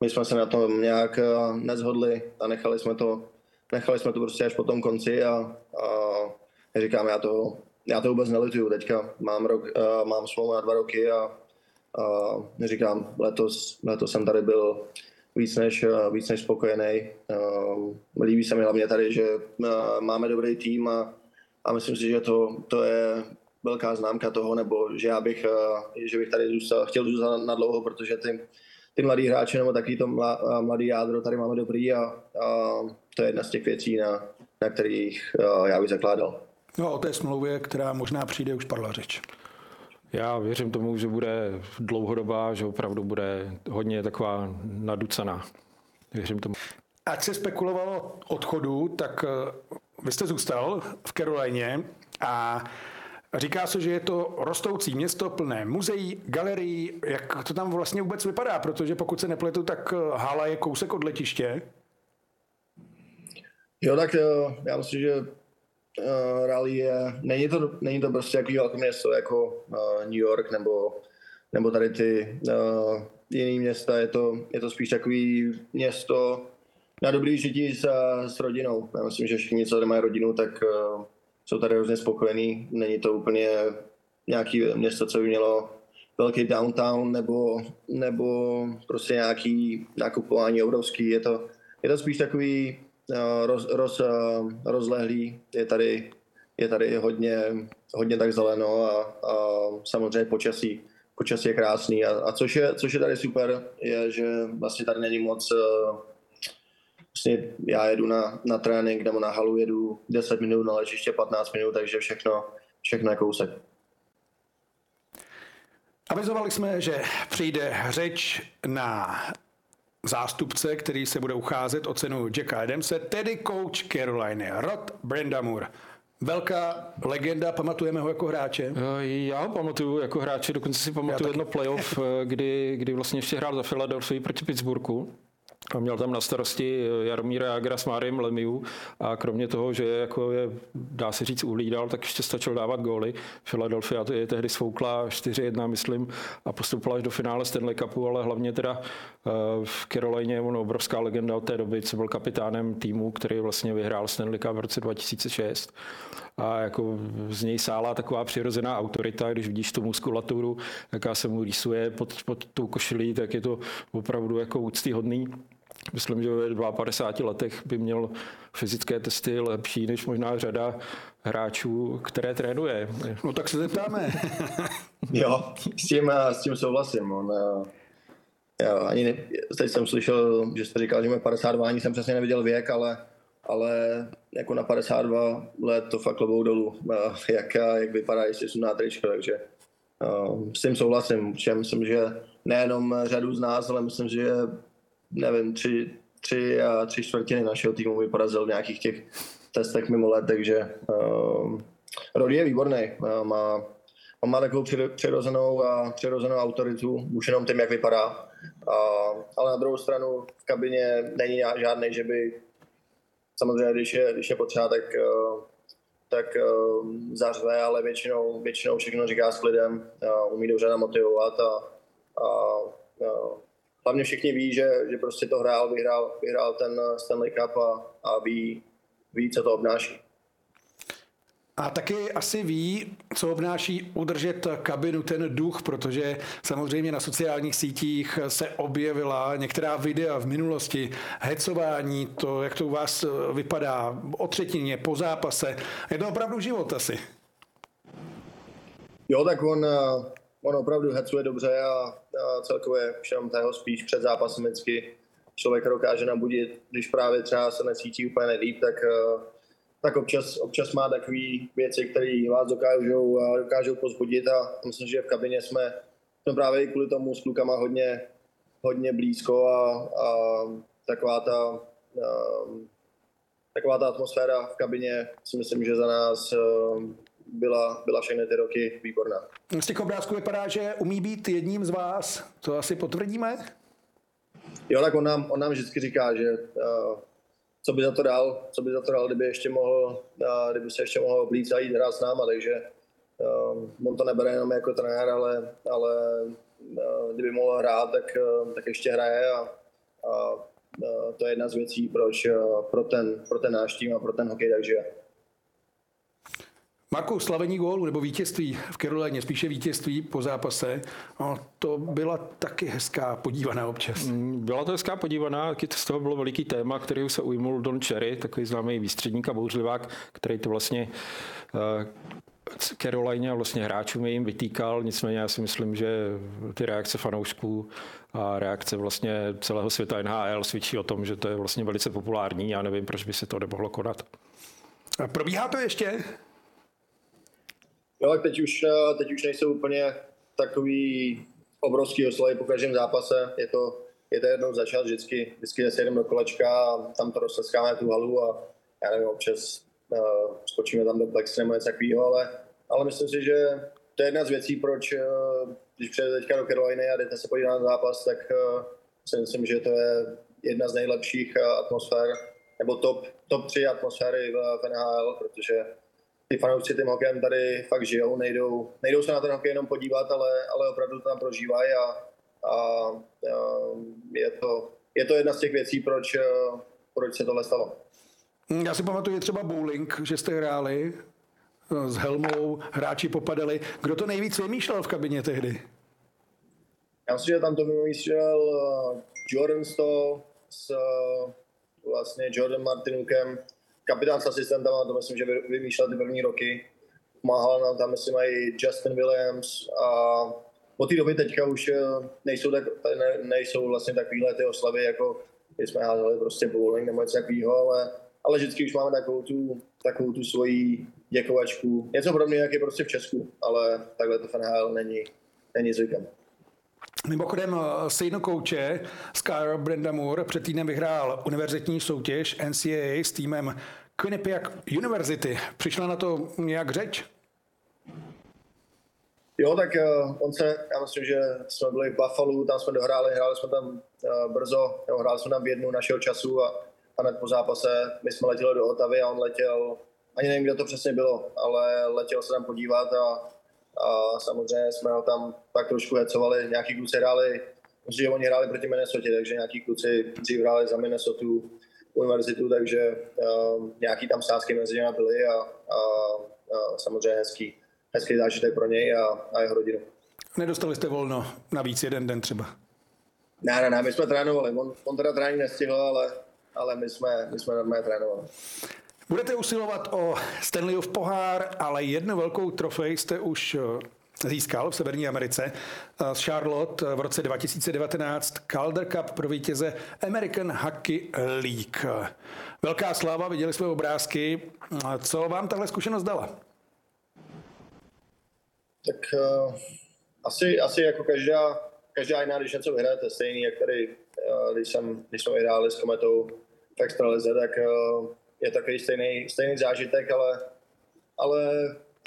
my jsme se na tom nějak nezhodli a nechali jsme to, nechali jsme to prostě až po tom konci a, a říkám, já to, já to vůbec nelituju teďka. Mám, rok, uh, mám smlouvu na dva roky a, a říkám, letos, letos jsem tady byl víc než, víc než spokojený. Uh, líbí se mi hlavně tady, že máme dobrý tým a, a myslím si, že to, to je velká známka toho, nebo že já bych, eh, že bych tady zůstal, chtěl zůstat na dlouho, protože ty, ty mladí hráči nebo taky to eh, mladý jádro tady máme dobrý a, a to je jedna z těch věcí, na, na kterých eh, já bych zakládal. No o té smlouvě, která možná přijde, už padla řeč. Já věřím tomu, že bude dlouhodobá, že opravdu bude hodně taková naducená. Věřím tomu. Ať se spekulovalo odchodu, tak vy jste zůstal v Carolině a Říká se, že je to rostoucí město plné muzeí, galerií. Jak to tam vlastně vůbec vypadá? Protože pokud se nepletu, tak eh, hala je kousek od letiště. Jo, tak eh, já myslím, že uh, rally je, není to, není to prostě jaký velké město jako uh, New York nebo, nebo tady ty uh, jiné města, je to, je to spíš takový město na dobrý žití s, s rodinou. Já myslím, že všichni, co tady mají rodinu, tak uh, jsou tady hrozně spokojení. Není to úplně nějaký město, co by mělo velký downtown nebo, nebo prostě nějaký nakupování obrovský. Je to, je to spíš takový uh, roz, roz, uh, rozlehlý. Je tady, je tady hodně, hodně tak zeleno a, a samozřejmě počasí. Počasí je krásný a, a což, je, což je tady super, je, že vlastně tady není moc uh, vlastně já jedu na, na trénink nebo na halu jedu 10 minut, na ležiště 15 minut, takže všechno, všechno je kousek. Avizovali jsme, že přijde řeč na zástupce, který se bude ucházet o cenu Jacka Adamse, tedy coach Carolina, Rod Brendamur. Velká legenda, pamatujeme ho jako hráče? Já ho pamatuju jako hráče, dokonce si pamatuju jedno playoff, kdy, kdy vlastně ještě hrál za Philadelphia proti Pittsburghu a měl tam na starosti Jaromíra Jagra s Máriem Lemiu a kromě toho, že jako je, dá se říct, uhlídal, tak ještě stačil dávat góly. Philadelphia je tehdy svoukla 4-1, myslím, a postoupila až do finále Stanley Cupu, ale hlavně teda eh, v Carolině on obrovská legenda od té doby, co byl kapitánem týmu, který vlastně vyhrál Stanley Cup v roce 2006 a jako z něj sála taková přirozená autorita, když vidíš tu muskulaturu, jaká se mu rýsuje pod, pod tou košilí, tak je to opravdu jako úctyhodný. Myslím, že ve 52 letech by měl fyzické testy lepší než možná řada hráčů, které trénuje. No tak se zeptáme. jo, s tím, s tím souhlasím. On, já ani ne, teď jsem slyšel, že jste říkal, že má 52, ani jsem přesně neviděl věk, ale, ale jako na 52 let to fakt lobou dolů, jak, jak vypadá, jestli jsou tričko, takže s tím souhlasím. Určitě myslím, že nejenom řadu z nás, ale myslím, že nevím, tři, tři a tři čtvrtiny našeho týmu by porazil v nějakých těch testech mimo let, takže uh, Rody je výborný. Uh, má, on má takovou přirozenou, a přirozenou autoritu, už jenom tím, jak vypadá. Uh, ale na druhou stranu v kabině není žádný, že by samozřejmě, když je, když je potřeba, tak, uh, tak uh, zařve, ale většinou, většinou všechno říká s klidem, uh, umí dobře namotivovat a, a uh, hlavně všichni ví, že, že prostě to hrál, vyhrál, vyhrál ten Stanley Cup a, a ví, ví, co to obnáší. A taky asi ví, co obnáší udržet kabinu, ten duch, protože samozřejmě na sociálních sítích se objevila některá videa v minulosti, hecování, to, jak to u vás vypadá o třetině, po zápase. Je to opravdu život asi. Jo, tak on, on opravdu hecuje dobře a, a celkově všem tého spíš před zápasem vždycky člověk dokáže nabudit, když právě třeba se necítí úplně nejlíp, tak, tak občas, občas má takové věci, které vás dokážou, dokážou pozbudit a myslím, že v kabině jsme, jsme právě kvůli tomu s klukama hodně, hodně blízko a, a taková ta a, taková ta atmosféra v kabině si myslím, že za nás byla, byla všechny ty roky výborná. Z těch obrázků vypadá, že umí být jedním z vás. To asi potvrdíme? Jo, tak on nám, on nám vždycky říká, že uh, co by za to dal, co by za to dal, kdyby ještě mohl, uh, kdyby se ještě mohl oblíct a jít hrát s náma, takže uh, on to nebere jenom jako trenér, ale, ale uh, kdyby mohl hrát, tak, uh, tak ještě hraje a, a to je jedna z věcí, proč pro, ten, pro ten náš tým a pro ten hokej takže Marku, slavení gólu nebo vítězství v Karolině, spíše vítězství po zápase, no, to byla taky hezká podívaná občas. Mm, byla to hezká podívaná, z toho bylo veliký téma, který se ujmul Don Cherry, takový známý výstředník a bouřlivák, který to vlastně Caroline a vlastně hráčům jim vytýkal, nicméně já si myslím, že ty reakce fanoušků a reakce vlastně celého světa NHL svědčí o tom, že to je vlastně velice populární. Já nevím, proč by se to nemohlo konat. A probíhá to ještě? Jo, teď už, eh, teď už nejsou úplně takový obrovský oslavy po každém zápase. Je to, je to jednou začal vždycky, vždycky se jedeme do kolečka a tam to rozseskáme tu halu a já nevím, občas uh, skočíme tam do plexy nebo něco takového, ale, ale myslím si, že to je jedna z věcí, proč, uh, když přijete teďka do Caroliny a jdete se podívat na zápas, tak uh, si myslím, že to je jedna z nejlepších atmosfér, nebo top, top 3 atmosféry v, v NHL, protože ty fanoušci tím hokejem tady fakt žijou, nejdou, nejdou se na ten hokej jenom podívat, ale, ale opravdu to tam prožívají a, a, a je, to, je to jedna z těch věcí, proč, proč se tohle stalo. Já si pamatuju třeba bowling, že jste hráli s helmou, hráči popadali. Kdo to nejvíc vymýšlel v kabině tehdy? Já myslím, že tam to vymýšlel uh, Jordan Stowe s uh, vlastně Jordan Martinukem, kapitán s asistentem, to myslím, že vymýšlel ty první roky. Pomáhal nám tam, myslím, i Justin Williams a po té doby teďka už eh, nejsou, tak, ne, nejsou vlastně takovýhle ty oslavy, jako jsme házeli prostě bowling nebo něco takového, ale, ale vždycky už máme takovou tu, takovou tu svoji děkovačku. Něco podobného, jak je prostě v Česku, ale takhle to FNHL není, není zvykem. Mimochodem, eh, Sejno Kouče, Skyr Brenda Moore před týdnem vyhrál univerzitní soutěž NCAA s týmem Quinnipiac University. Přišla na to nějak řeč? Jo, tak uh, on se, já myslím, že jsme byli v Buffalo, tam jsme dohráli, hráli jsme tam uh, brzo, jo, hráli jsme tam v jednu našeho času a hned po zápase my jsme letěli do Otavy a on letěl, ani nevím, kde to přesně bylo, ale letěl se tam podívat a, a samozřejmě jsme ho tam tak trošku hecovali, nějaký kluci hráli, že oni hráli proti Minnesota, takže nějaký kluci dřív hráli za Minnesota univerzitu, takže uh, nějaký tam sázky mezi nimi byly a, a, a samozřejmě hezký, hezký zážitek pro něj a, a jeho rodinu. Nedostali jste volno na víc jeden den třeba? Ne, ne, ne, my jsme trénovali. On, on teda trénink nestihl, ale, ale my jsme, my jsme normálně trénovali. Budete usilovat o Stanleyův pohár, ale jednu velkou trofej jste už eh, získal v Severní Americe eh, z Charlotte v roce 2019 Calder Cup pro vítěze American Hockey League. Velká sláva, viděli jsme obrázky. Co vám tahle zkušenost dala? Tak uh, asi, asi jako každá, každá jiná, když něco vyhrajete, stejný, jak tady, uh, když, jsem, když jsme vyhráli s Kometou v Extralize, tak uh, je takový stejný, stejný zážitek, ale, ale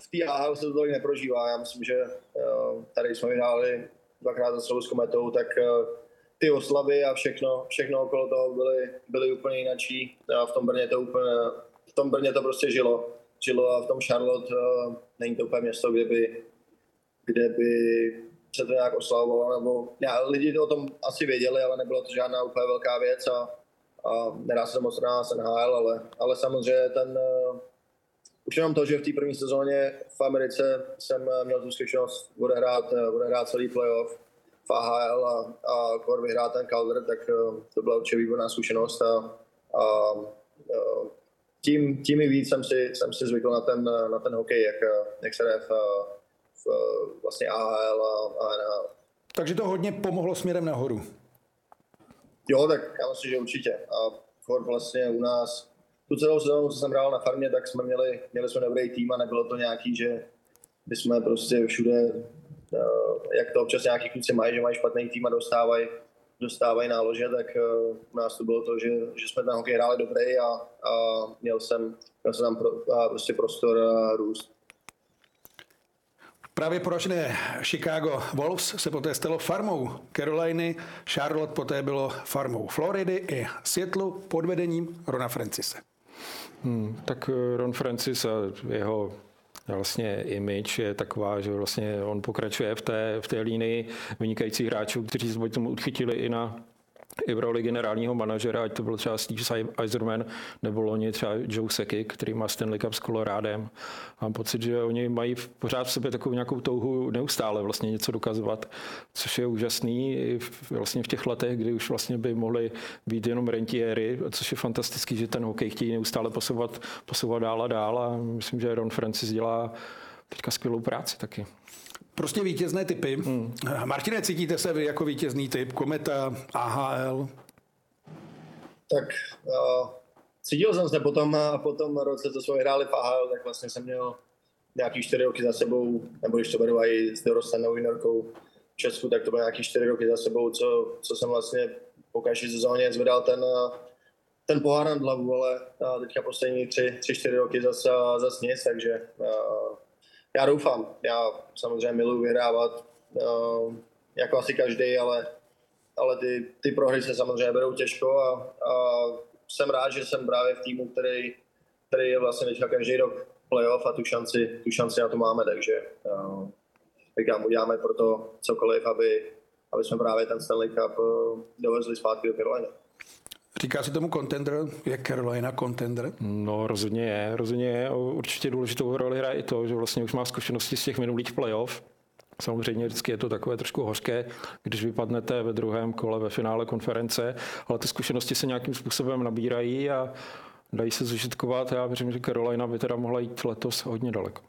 v té AHL se to tolik neprožívá. Já myslím, že uh, tady jsme vyhráli dvakrát za sebou s Kometou, tak uh, ty oslavy a všechno, všechno okolo toho byly, byly úplně jinačí. A v tom Brně to úplně, v tom Brně to prostě žilo. Žilo a v tom Charlotte uh, není to úplně město, kde by, kde by se to nějak oslavovalo, nebo já, lidi o tom asi věděli, ale nebylo to žádná úplně velká věc a, a nedá se to moc na NHL, ale, ale samozřejmě ten, uh, už jenom to, že v té první sezóně v Americe jsem měl tu zkušenost odehrát, odehrát celý playoff v AHL a, a kor vyhrát ten Calder, tak to byla určitě výborná zkušenost a, a tím, tím i víc jsem si, jsem si zvykl na ten, na ten hokej, jak, jak se v, v vlastně AHL a, a NHL. Takže to hodně pomohlo směrem nahoru. Jo, tak já myslím, že určitě. A furt vlastně u nás, tu celou sezónu, co jsem hrál na farmě, tak jsme měli, měli jsme dobrý tým a nebylo to nějaký, že my jsme prostě všude, eh, jak to občas nějaký kluci mají, že mají špatný tým a dostávají dostávají nálože, tak eh, u nás to bylo to, že, že jsme ten hokej hráli dobrý a, a měl, jsem, měl jsem tam pro, a prostě prostor a růst. Právě poražené Chicago Wolves se poté stalo farmou Caroliny, Charlotte poté bylo farmou Floridy i Seattle pod vedením Rona Francise. Hmm, tak eh, Ron Francis a jeho vlastně image je taková, že vlastně on pokračuje v té, v té línii vynikajících hráčů, kteří se tomu odchytili i na i v roli generálního manažera, ať to byl třeba Steve Eiserman nebo loni třeba Joe Seky, který má Stanley Cup s Colorádem. Mám pocit, že oni mají pořád v sobě takovou nějakou touhu neustále vlastně něco dokazovat, což je úžasný i vlastně v těch letech, kdy už vlastně by mohli být jenom rentiéry, což je fantastický, že ten hokej chtějí neustále posouvat, posouvat dál a dál a myslím, že Ron Francis dělá teďka skvělou práci taky. Prostě vítězné typy. Hmm. Martine, cítíte se vy jako vítězný typ? Kometa, AHL? Tak uh, cítil jsem se potom, po tom roce, co jsme hráli v AHL, tak vlastně jsem měl nějaký čtyři roky za sebou, nebo když to beru i s dorostenou juniorkou v Česku, tak to bylo nějaký čtyři roky za sebou, co, co jsem vlastně po každé sezóně zvedal ten, ten pohár nad hlavu, ale teďka poslední tři, tři čtyři roky zase, zase nic, takže uh, já doufám. Já samozřejmě miluji vyhrávat, uh, jako asi každý, ale, ale ty, ty prohry se samozřejmě berou těžko a, a jsem rád, že jsem právě v týmu, který, který je vlastně teďka každý rok playoff a tu šanci, tu šanci na to máme, takže uh, říkám, uděláme pro to cokoliv, aby, aby jsme právě ten Stanley Cup uh, dovezli zpátky do Carolina. Říká se tomu contender? Je Carolina contender? No rozhodně je, rozhodně je. Určitě důležitou roli hraje i to, že vlastně už má zkušenosti z těch minulých playoff. Samozřejmě vždycky je to takové trošku hořké, když vypadnete ve druhém kole ve finále konference, ale ty zkušenosti se nějakým způsobem nabírají a dají se zužitkovat. Já věřím, že Carolina by teda mohla jít letos hodně daleko.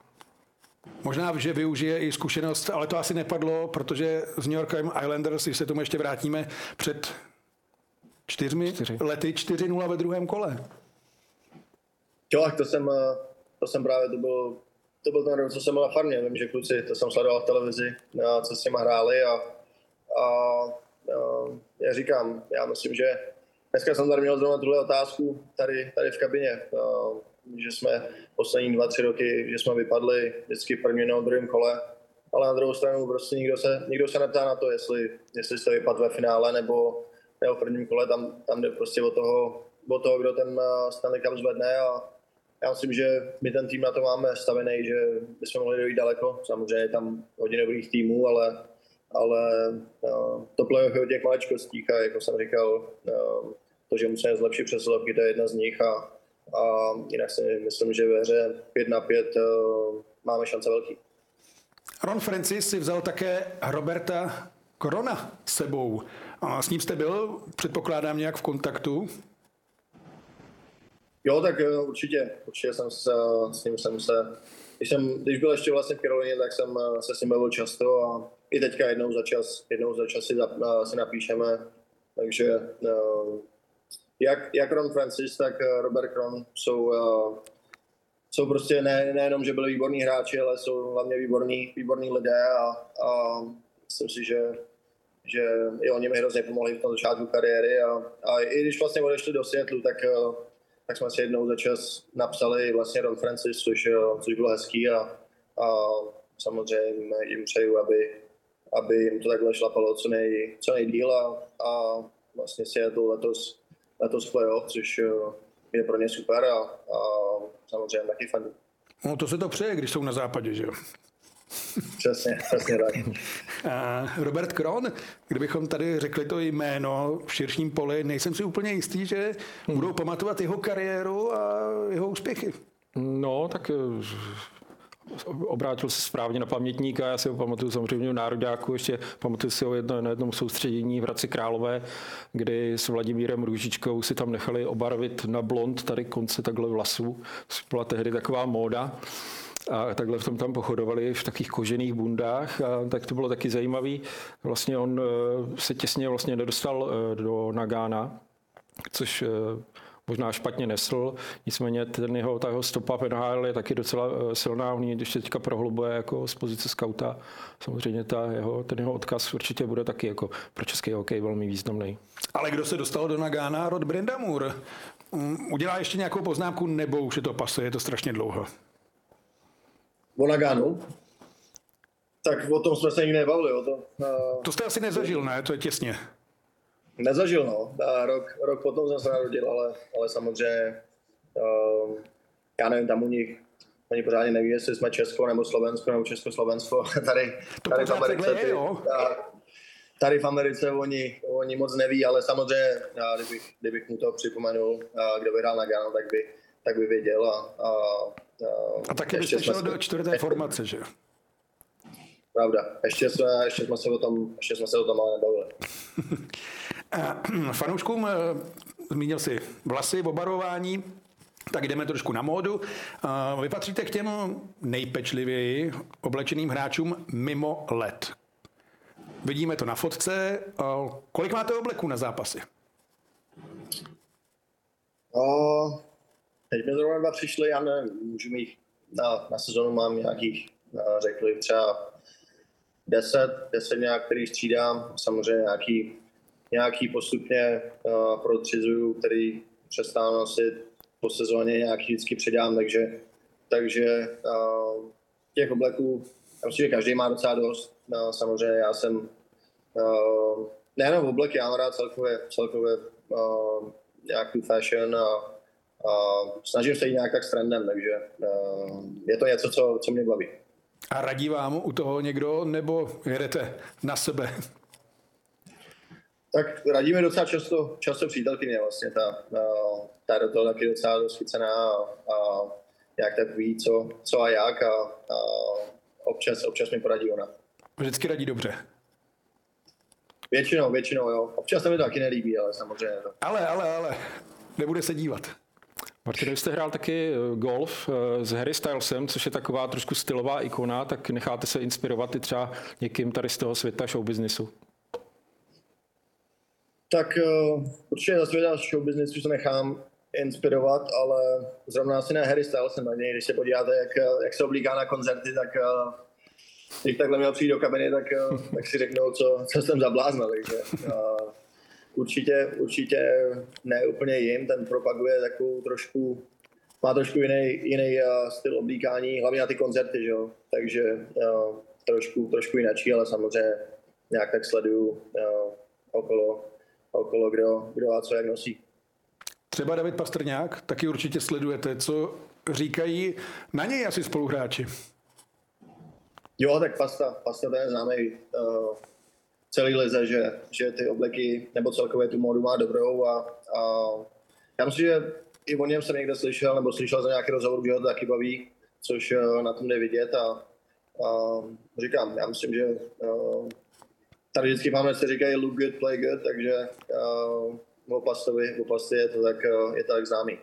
Možná, že využije i zkušenost, ale to asi nepadlo, protože s New Yorkem Islanders, když se tomu ještě vrátíme, před čtyřmi Čtyři. lety 4-0 ve druhém kole. Jo, to jsem, eh, to jsem právě, to byl, to byl ten rok, co jsem byl na farmě. Vím, že kluci, to jsem sledoval v televizi, co s nimi hráli a, a, a já říkám, já myslím, že dneska jsem tady měl zrovna tuhle otázku tady, tady v kabině, a, že jsme poslední dva, tři roky, že jsme vypadli vždycky v prvním nebo druhém kole ale na druhou stranu prostě nikdo se, nikdo se neptá na to, jestli, jestli jste vypad ve finále nebo, nebo v prvním kole, tam, tam jde prostě o toho, o toho, kdo ten eh, Stanley Cup zvedne a já myslím, že my ten tým na to máme stavený, že bychom mohli dojít daleko. Samozřejmě je tam hodně dobrých týmů, ale, ale uh, to playoff je o těch maličkostích a jako jsem říkal, uh, to, že musíme zlepšit přesilovky, to je jedna z nich a, a jinak si myslím, že ve hře 5 na 5 uh, máme šance velký. Ron Francis si vzal také Roberta Korona sebou. A s ním jste byl, předpokládám, nějak v kontaktu? Jo, tak eh, určitě. Určitě jsem se, s ním jsem se, když, jsem, když byl ještě vlastně v Karolině, tak jsem eh, se s ním bavil často a i teďka jednou za čas, jednou za čas si, za, eh, si napíšeme. Takže jak, jak Ron Francis, tak Robert Kron jsou, jsou prostě ne, nejenom, že byli výborní hráči, ale jsou hlavně výborní, výborní lidé a, a myslím si, že že i oni mi hrozně pomohli v tom začátku kariéry a, a i když vlastně odešli do Seattle, tak tak jsme si jednou za čas napsali vlastně Ron Francis, což, což bylo hezký a, a samozřejmě jim přeju, aby, aby jim to takhle šlapalo co, nej, co nejdíl a, a vlastně to letos, letos playoff, což je pro ně super a, a samozřejmě taky fajn. No to se to přeje, když jsou na západě, že jo? Přesně, přesně tak. Robert Kron, kdybychom tady řekli to jméno v širším poli, nejsem si úplně jistý, že budou pamatovat jeho kariéru a jeho úspěchy. No, tak eh, obrátil se správně na pamětníka, já si ho pamatuju samozřejmě v Nároďáku, ještě pamatuju si ho jedno, na jednom soustředění v Hradci Králové, kdy s Vladimírem Růžičkou si tam nechali obarvit na blond tady konce takhle vlasů, to byla tehdy taková móda a takhle v tom tam pochodovali v takových kožených bundách, a tak to bylo taky zajímavý. Vlastně on eh, se těsně vlastně nedostal eh, do Nagána, což eh, možná špatně nesl, nicméně ten jeho, ta jeho stopa v NHL je taky docela silná, on když teďka prohlubuje jako z pozice skauta, samozřejmě ta jeho, ten jeho odkaz určitě bude taky jako pro český hokej velmi významný. Ale kdo se dostal do Nagána? Rod Brindamur. Mm, udělá ještě nějakou poznámku, nebo už je to pasuje, je to strašně dlouho? O Naganu, tak o tom jsme se nikdy nebavili. O to, uh, to jste asi nezažil, ne? To je těsně. Nezažil, no. A rok, rok potom jsem se narodil, ale, ale samozřejmě, uh, já nevím, tam u nich Oni pořádně neví, jestli jsme Česko nebo Slovensko nebo Československo. Tady, tady v Americe, je, jo? tady v Americe oni, oni moc neví, ale samozřejmě, já, kdybych, kdybych mu to připomenul, kdo vyhrál na Gano, tak by, tak by věděl a, a a taky byste šel do čtvrté formace, že jo? Pravda. Ještě jsme, ještě jsme se o tom, ještě jsme se o tom ale nebavili. Fanouškům eh, zmínil si vlasy, obarování, tak jdeme trošku na módu. Vy patříte k těm nejpečlivěji oblečeným hráčům mimo let. Vidíme to na fotce. Kolik máte obleků na zápasy? Uh, Teď mi zrovna dva přišli, já nevím, můžu mít, na, na sezonu mám nějakých, řekli třeba 10, 10 nějak, který střídám, samozřejmě nějaký, nějaký postupně uh, protřizuju, který přestávám nosit po sezóně nějaký vždycky předám, takže, takže uh, těch obleků, já myslím, že každý má docela dost. No, samozřejmě já jsem uh, nejenom obleky, já mám rád celkově, celkově uh, nějaký fashion a a snažím se jít nějak tak s trendem, takže uh, je to něco, co, co mě baví. A radí vám u toho někdo, nebo jedete na sebe? Tak radíme docela často, často přítelkyně vlastně, ta, ta do toho taky docela dosvícená a, a jak tak ví, co, co a jak a, a občas, občas mi poradí ona. Vždycky radí dobře. Většinou, většinou, jo. Občas se mi to taky nelíbí, ale samozřejmě. Ale, ale, ale, nebude se dívat. Martin, jste hrál taky eh, golf eh, s Harry Stylesem, což je taková trošku stylová ikona, tak necháte se inspirovat i třeba někým tady z toho světa showbiznisu? Tak uh, určitě za světa showbiznisu se nechám inspirovat, ale zrovna asi ne Harry Stylesem, ani když se podíváte, jak, jak se oblíká na koncerty, tak když takhle měl přijít do kabiny, tak, tak si řeknou, co, co jsem zablázna. Takže, uh, určitě, určitě ne úplně jim, ten propaguje takovou trošku, má trošku jiný, jiný uh, styl oblíkání, hlavně na ty koncerty, že jo? takže uh, trošku, trošku jinačí, ale samozřejmě nějak tak sleduju uh, okolo, okolo kdo, kdo a co jak nosí. Třeba David Pastrňák, taky určitě sledujete, co říkají na něj asi spoluhráči. Jo, tak Pasta, Pasta ten je známý uh, celý lize, že, že ty obleky, nebo celkově tu módu má dobrou a, a já myslím, že i o něm jsem někde slyšel, nebo slyšel za nějaký rozhovor, že ho to taky baví, což uh, na tom jde vidět a, a říkám, já myslím, že uh, tady vždycky máme se říkají look good, play good, takže uh, o Pastovi, o Pasti je to tak, uh, je to tak známý.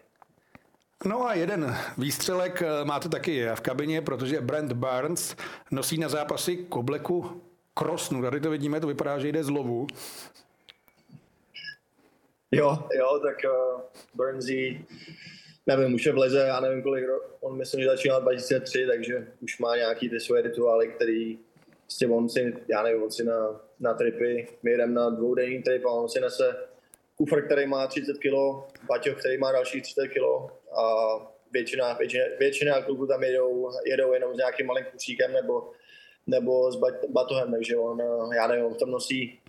No a jeden výstřelek máte taky v kabině, protože Brent Barnes nosí na zápasy k obleku krosnu. Tady to vidíme, to vypadá, že jde z lovu. Jo, jo, tak uh, Burnsy, nevím, už je v leze, já nevím kolik, on myslím, že začínal 2003, takže už má nějaký ty svoje rituály, který prostě on si, já nevím, on si na, na tripy, my jdeme na dvoudenní trip a on si nese kufr, který má 30 kg, baťoch, který má další 30 kg a většina, většina, většina klubů tam jedou, jedou jenom s nějakým malým kusíkem nebo, nebo s batohem, takže on, já nevím, on tam nosí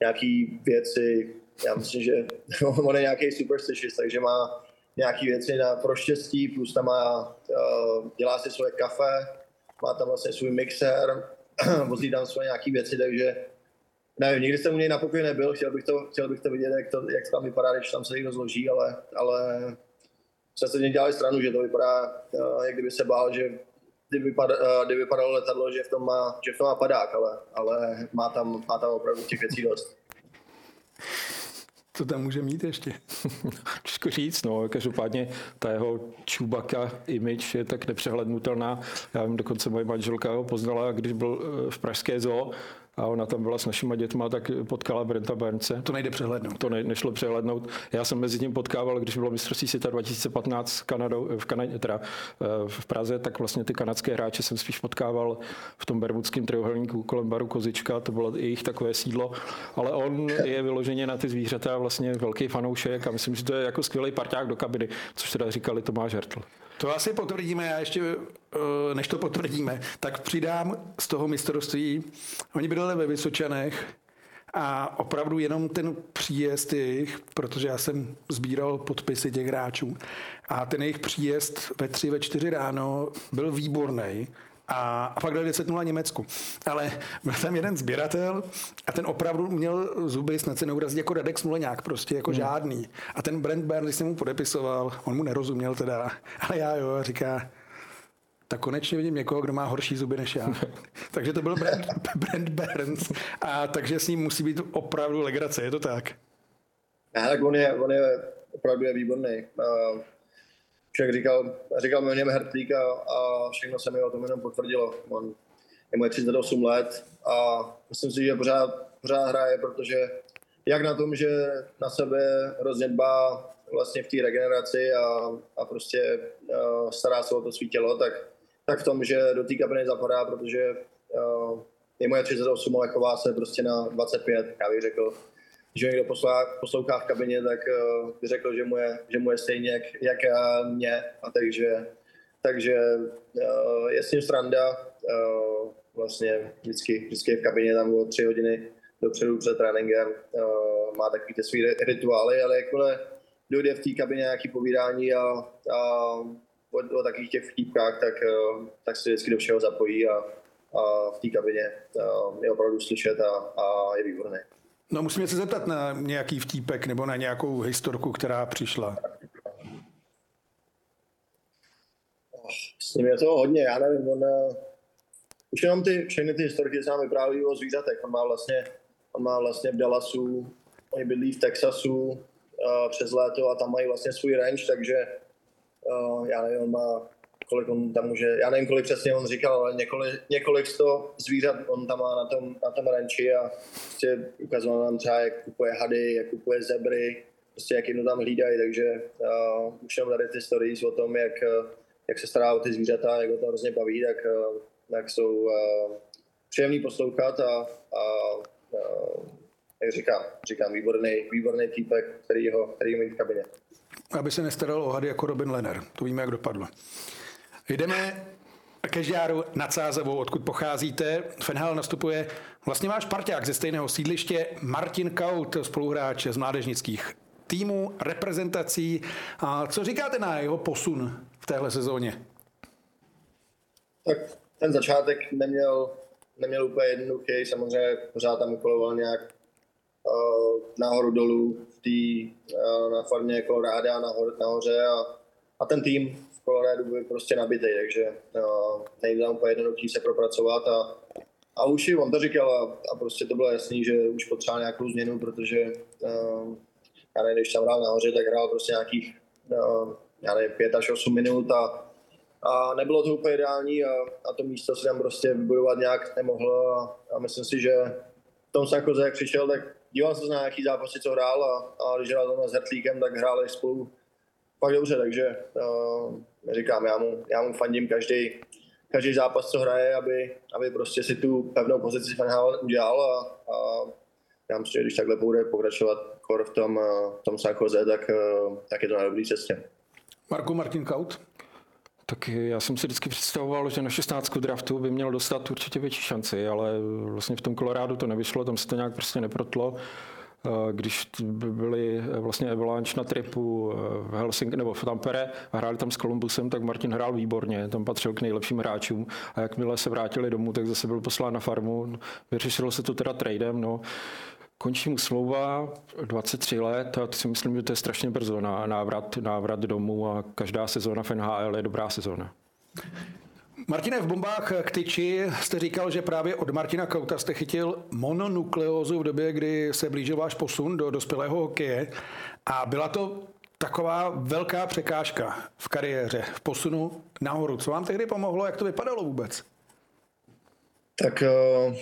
nějaký věci, já myslím, že on je nějaký superstitious, takže má nějaký věci na proštěstí, plus tam má, uh, dělá si svoje kafe, má tam vlastně svůj mixer, vozí tam svoje nějaké věci, takže nevím, nikdy jsem u něj na pokoji nebyl, chtěl bych to, chtěl bych to vidět, jak to, jak to tam vypadá, když tam se někdo zloží, ale, ale jsme se dělali stranu, že to vypadá, uh, jak kdyby se bál, že kdyby, vypadalo, uh, kdyby vypadalo letadlo, že v tom má, že v tom má padák, ale, ale má, tam, má tam opravdu těch věcí dost. Co tam může mít ještě? Těžko říct, no, každopádně ta jeho čubaka image je tak nepřehlednutelná. Já vím, dokonce moje manželka ho poznala, když byl eh, v Pražské zoo, a ona tam byla s našimi dětma, tak potkala Brenta Bernce. To nejde přehlednout. To ne, nešlo přehlednout. Já jsem mezi tím potkával, když bylo mistrovství světa 2015 v, Kanadou, v, Kanadě, teda eh, v Praze, tak vlastně ty kanadské hráče jsem spíš potkával v tom bermudském trojuhelníku kolem baru Kozička, to bylo jejich takové sídlo, ale on je vyloženě na ty zvířata vlastně velký fanoušek a myslím, že to je jako skvělý parťák do kabiny, což teda říkali Tomáš Hertl. To asi potvrdíme, já ještě, eh, než to potvrdíme, tak přidám z toho mistrovství. Oni bydleli ve Vysočanech a opravdu jenom ten příjezd jejich, protože já jsem sbíral podpisy těch hráčů, a ten jejich příjezd ve tři, ve čtyři ráno byl výborný a, a pak dali 10-0 Německu. Ale byl tam jeden sběratel a ten opravdu měl zuby, snad se neurazit jako Radek Smoleňák, prostě jako hmm. žádný. A ten Brent Bern, když jsem mu podepisoval, on mu nerozuměl teda, ale já jo, říká, tak konečně vidím někoho, kdo má horší zuby než já. takže to byl Brent, Brent Burns a takže s ním musí být opravdu legrace, je to tak? Ne, tak on je, on je opravdu je výborný. Uh, však říkal, říkal mi o něm Hertlík a, a všechno se mi o tom jenom potvrdilo. On je mu 38 let a myslím si, že pořád, pořád hraje, protože jak na tom, že na sebe hrozně dbá vlastně v té regeneraci a, a prostě uh, stará se o to svý tělo, tak, tak v tom, že do té kabiny zapadá, protože uh, je moje 38, ale chová se prostě na 25, já bych řekl že někdo poslouchá, poslouchá v kabině, tak uh, by řekl, že mu je, že mu je stejně jak, jak mě. A takže, takže uh, je s ním sranda. Uh, vlastně vždycky, vždycky v kabině tam bylo tři hodiny dopředu před tréninkem. Uh, má takový ty svý rituály, ale jakmile dojde v té kabině nějaký povídání a, a o, o takových těch vtípkách, tak, uh, tak se vždycky do všeho zapojí a, a v té kabině uh, je opravdu slyšet a, a je výborný. No musíme se zeptat na nějaký vtípek nebo na nějakou historku, která přišla. S ním je to hodně, já nevím, on, uh, už jenom ty, všechny ty historky se nám vypráví o zvířatech. On má vlastně, on má vlastně v Dallasu, oni bydlí v Texasu uh, přes léto a tam mají vlastně svůj ranch, takže uh, já nevím, on má kolik on tam může, já nevím, kolik přesně on říkal, ale několik, několik sto zvířat on tam má na tom, na tom ranči a prostě ukazoval nám třeba, jak kupuje hady, jak kupuje zebry, prostě jak jedno tam hlídají, takže uh, už jenom tady ty stories o tom, jak, jak se stará o ty zvířata, jak ho to hrozně baví, tak, uh, tak jsou uh, příjemný poslouchat a, a uh, jak říkám, říkám, výborný, výborný týpek, který ho, který ho v kabině. Aby se nestaral o hady jako Robin Lenner. To víme, jak dopadlo. Jdeme Kežďáru nad Sázavou, odkud pocházíte. Fenhal nastupuje vlastně váš parťák ze stejného sídliště Martin Kaut, spoluhráč z mládežnických týmů, reprezentací. A co říkáte na jeho posun v téhle sezóně? Tak ten začátek neměl, neměl úplně jednoduchý, samozřejmě pořád tam ukoloval nějak uh, nahoru dolů v tý, uh, na farmě Colorado nahor, nahoře a, a ten tým Colorado byl prostě nabitý, takže uh, nejde tam úplně jednoduchý se propracovat a, a už on to říkal a, a prostě to bylo jasný, že už potřeboval nějakou změnu, protože uh, já nevím, když tam hrál nahoře, tak hrál prostě nějakých uh, já nevím, 5 až 8 minut a a nebylo to úplně ideální a, a to místo se tam prostě vybudovat nějak nemohlo a, a myslím si, že v tom Sankoze, jak přišel, tak díval se na nějaký zápasy, co hrál a, a když hrál s Hertlíkem, tak hráli spolu fakt dobře, takže říkám, já mu, já mu fandím každý, každý zápas, co hraje, aby, aby prostě si tu pevnou pozici Fanhal udělal a, a já myslím, že když takhle bude pokračovat kor v tom, v tom Sankoze, tak, tak je to na dobrý cestě. Marku Martin Kaut? Tak já jsem si vždycky představoval, že na 16 draftu by měl dostat určitě větší šanci, ale vlastně v tom Kolorádu to nevyšlo, tam se to nějak prostě neprotlo. Když byli vlastně Avalanche na tripu v Helsinki nebo v Tampere a hráli tam s Columbusem, tak Martin hrál výborně, tam patřil k nejlepším hráčům a jakmile se vrátili domů, tak zase byl poslán na farmu. Vyřešilo se to teda tradem, no končí mu smlouva 23 let a si myslím, že to je strašně brzo na návrat, návrat domů a každá sezóna v NHL je dobrá sezóna. Martine, v bombách k tyči jste říkal, že právě od Martina Kauta jste chytil mononukleózu v době, kdy se blížil váš posun do dospělého hokeje a byla to taková velká překážka v kariéře, v posunu nahoru. Co vám tehdy pomohlo, jak to vypadalo vůbec? Tak uh,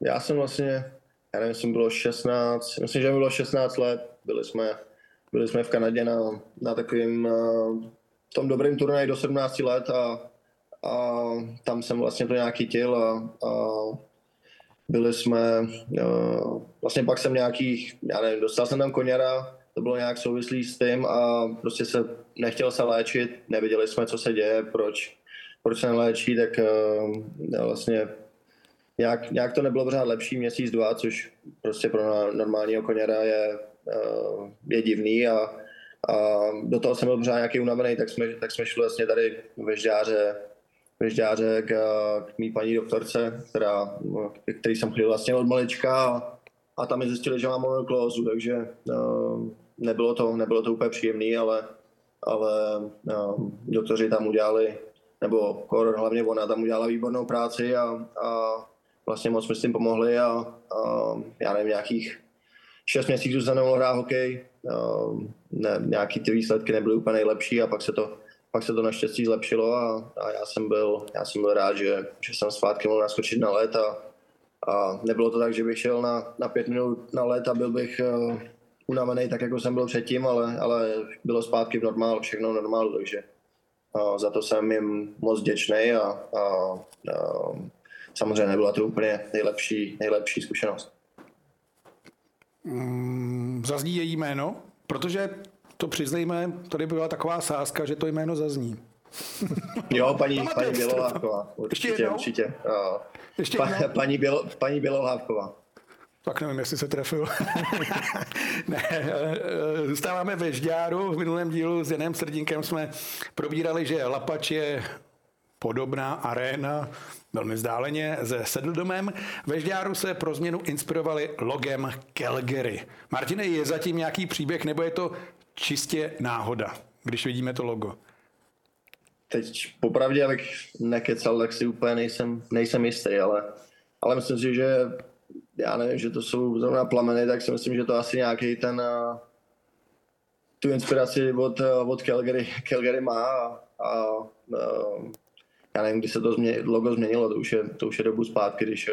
já jsem vlastně já nevím, jestli bylo 16, myslím, že bylo 16 let, byli jsme, byli jsme v Kanadě na, na takovým uh, tom dobrým turnaji do 17 let a, a tam jsem vlastně to nějaký chytil a, a byli jsme, uh, vlastně pak jsem nějakých, já nevím, dostal jsem tam koněra, to bylo nějak souvislý s tím a prostě se nechtěl se léčit, nevěděli jsme, co se děje, proč, proč se neléčí, tak uh, vlastně nějak, nějak to nebylo pořád lepší měsíc, dva, což prostě pro normálního koněra je, uh, je divný a, a do toho jsem byl pořád nějaký unavený, tak jsme, tak jsme šli vlastně tady ve Žďáře, ve Žďáře k, k mý paní doktorce, která, který jsem chodil vlastně od malička a, a tam mi zjistili, že mám monoklózu, takže uh, nebylo, to, nebylo to úplně příjemné, ale, ale uh, doktoři tam udělali, nebo Kor, hlavně ona tam udělala výbornou práci a, a vlastně moc mi s tím pomohli a, a já nevím, nějakých šest měsíců jsem nemohl hrát hokej, ne, nějaký ty výsledky nebyly úplně nejlepší a pak se to, pak se to naštěstí zlepšilo a, a já, jsem byl, já jsem byl rád, že, že jsem zpátky mohl naskočit na let a, a nebylo to tak, že bych šel na, na pět minut na let a byl bych uh, unavený tak, jako jsem byl předtím, ale, ale bylo zpátky v normálu, všechno v normálu, takže uh, za to jsem jim moc vděčný a, a, a samozřejmě nebyla to úplně nejlepší, nejlepší zkušenost. Mm, zazní její jméno, protože to přiznejme, tady byla taková sázka, že to jméno zazní. Jo, paní, paní Bělohlávková. Určitě, Ještě určitě. Jo. Ještě pa, paní, Bělo, paní Bělohlávková. Tak nevím, jestli se trefil. ne, zůstáváme ve Žďáru. V minulém dílu s Janem Srdinkem jsme probírali, že Lapač je podobná aréna velmi vzdáleně se Sedldomem. Ve Žďáru se pro změnu inspirovali logem Calgary. Martine, je zatím nějaký příběh, nebo je to čistě náhoda, když vidíme to logo? Teď popravdě, abych nekecal, tak si úplně nejsem, nejsem jistý, ale, ale myslím si, že já nevím, že to jsou zrovna plameny, tak si myslím, že to asi nějaký ten tu inspiraci od, od Calgary, Calgary má a, a, a já nevím, kdy se to změ, logo změnilo, to už, je, to už je dobu zpátky, když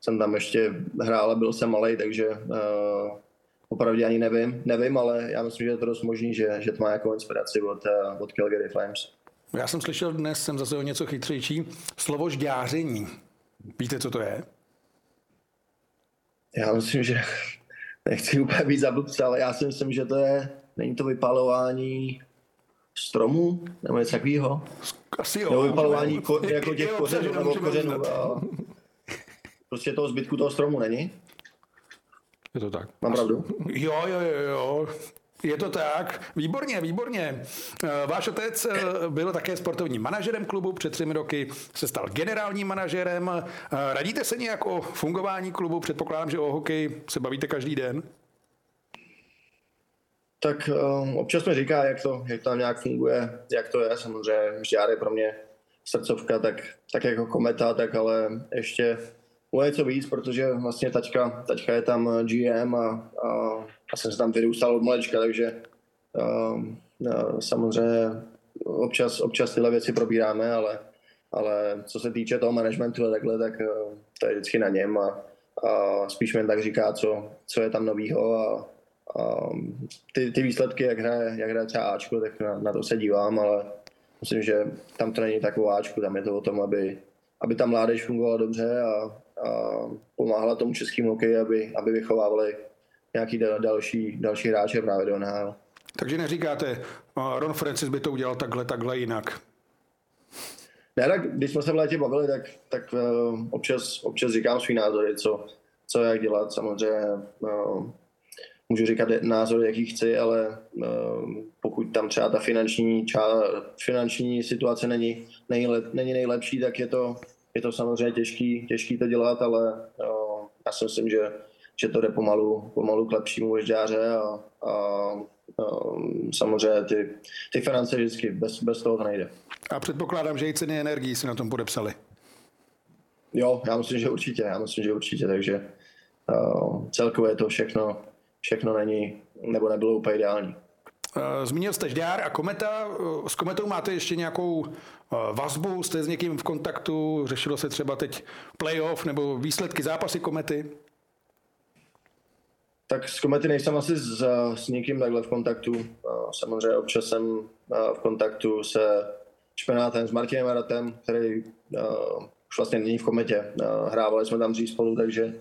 jsem tam ještě hrál a byl jsem malý, takže uh, opravdu ani nevím, nevím, ale já myslím, že je to dost možný, že, že to má jako inspiraci od, uh, od Calgary Flames. Já jsem slyšel dnes, jsem zase o něco chytřejší, slovo žďáření. Víte, co to je? Já myslím, že nechci úplně být za ale já si myslím, že to je, není to vypalování stromů nebo něco takového? Asi jo. Nebo vypalování ko, jako těch kořenů nebo kořenů. prostě toho zbytku toho stromu není? Je to tak. Mám pravdu? Jo, jo, jo, jo. Je to tak. Výborně, výborně. Eh, Váš otec eh, byl také sportovním manažerem klubu, před třemi roky se stal generálním manažerem. Eh, Radíte se nějak o fungování klubu? Předpokládám, že o hokej se bavíte každý den. Tak um, občas mi říká, jak to, jak tam nějak funguje, jak to je. Samozřejmě Žďár je pro mě srdcovka, tak, tak jako kometa, tak ale ještě o něco víc, protože vlastně tačka, tačka je tam GM a, a, a jsem se tam vyrůstal od malečka, takže um, no, samozřejmě občas, občas tyhle věci probíráme, ale, ale co se týče toho managementu a takhle, tak uh, to je vždycky na něm a, a spíš mi tak říká, co, co je tam novýho a, a ty, ty výsledky, jak hraje, jak hraje třeba Ačko, tak na, na to se dívám, ale myslím, že tam to není tak Ačku, tam je to o tom, aby, aby ta mládež fungovala dobře a, a pomáhala tomu českému hokeji, aby, aby vychovávali nějaký dal, další, další hráče právě do NHL. Takže neříkáte, eh, Ron Francis by to udělal takhle, takhle jinak. Ne, tak když jsme se v létě bavili, tak, tak uh, občas, občas říkám svý názory, co, co jak dělat. Samozřejmě uh, můžu říkat názory, jaký chci, ale uh, pokud tam třeba ta finanční, ča, finanční situace není, není, lep, není nejlepší, tak je to, je to samozřejmě těžký, těžký to dělat, ale uh, já si myslím, že, že to jde pomalu, pomalu k lepšímu ježďáře a, a um, samozřejmě ty, ty finance vždycky, bez, bez toho to nejde. A předpokládám, že i ceny energií si na tom podepsali. Jo, já myslím, že určitě, já myslím, že určitě, takže uh, celkově to všechno, všechno není, nebo nebylo úplně ideální. Eh, Zmínil jste Žďár a Kometa. Eh, S Kometou máte ještě nějakou eh, vazbu? Jste s někým v kontaktu? Řešilo se třeba teď playoff nebo výsledky zápasy Komety? Tak s Komety nejsem asi s, s někým takhle v kontaktu. Samozřejmě občas jsem v kontaktu se špenátem, s Martinem Aratem, který uh, už vlastně není v Kometě. Uh, hrávali jsme tam dřív spolu, takže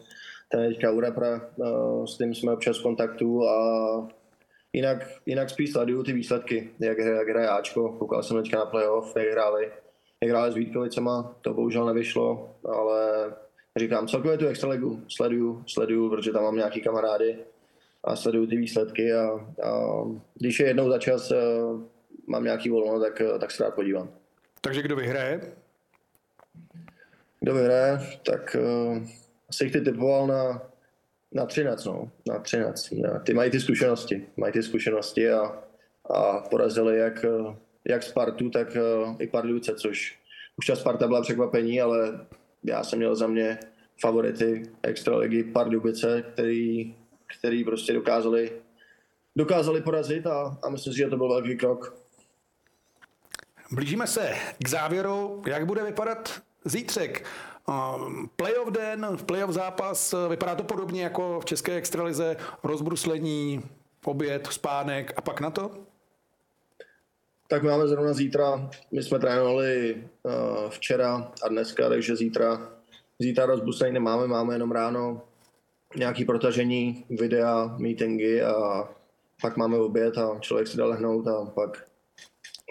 ten je teďka u repra, uh, s tím jsme občas v kontaktu a jinak, jinak spíš sleduju ty výsledky, jak, hraje- jak hraje Ačko. Koukal jsem teďka na playoff, jak hráli, jak hráli s Vítkovicema, to bohužel nevyšlo, ale říkám, celkově tu extraligu sleduju, sleduju, protože tam mám nějaký kamarády a sleduju ty výsledky a, a když je jednou za čas uh, mám nějaký volno, tak, eh, tak se rád podívám. Takže kdo vyhraje? Kdo vyhraje, tak uh, asi ty typoval na, na 13, no, na 13. Na, ty mají ty zkušenosti, mají ty zkušenosti a, a porazili jak, eh, jak Spartu, tak uh, i Pardubice, což už ta Sparta byla překvapení, ale já jsem měl za mě favority extraligy Pardubice, který, který prostě dokázali, dokázali porazit a, a myslím si, že to byl velký krok. Blížíme se k závěru. Jak bude vypadat zítřek? Um, Playoff den, playoff zápas, eh, vypadá to podobně jako v České extralize, rozbruslení, oběd, spánek a pak na to? Tak máme zrovna zítra, my jsme trénovali uh, včera a dneska, takže zítra, zítra rozbusení nemáme, máme jenom ráno nějaký protažení, videa, meetingy a pak máme oběd a člověk si dá lehnout a pak,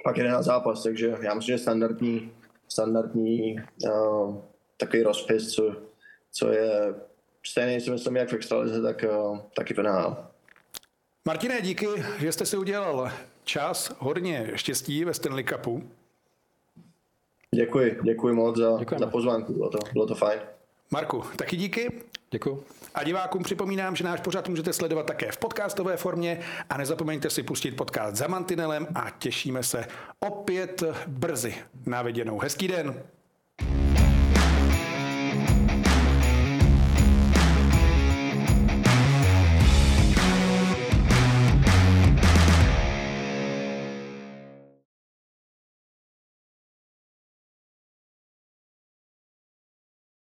pak jde na zápas, takže já myslím, že standardní, standardní uh, takový rozpis, co, co je stejný, si myslím, jak v extralize, tak, uh, tak i v NHL. Martine, díky, že jste si udělal čas, hodně štěstí ve Stanley Cupu. Děkuji, děkuji moc za, Děkujeme. za pozvánku, bylo to, bylo to fajn. Marku, taky díky. Děkuji. A divákům připomínám, že náš pořad můžete sledovat také v podcastové formě a nezapomeňte si pustit podcast za Mantinelem a těšíme se opět brzy na viděnou. Hezký den.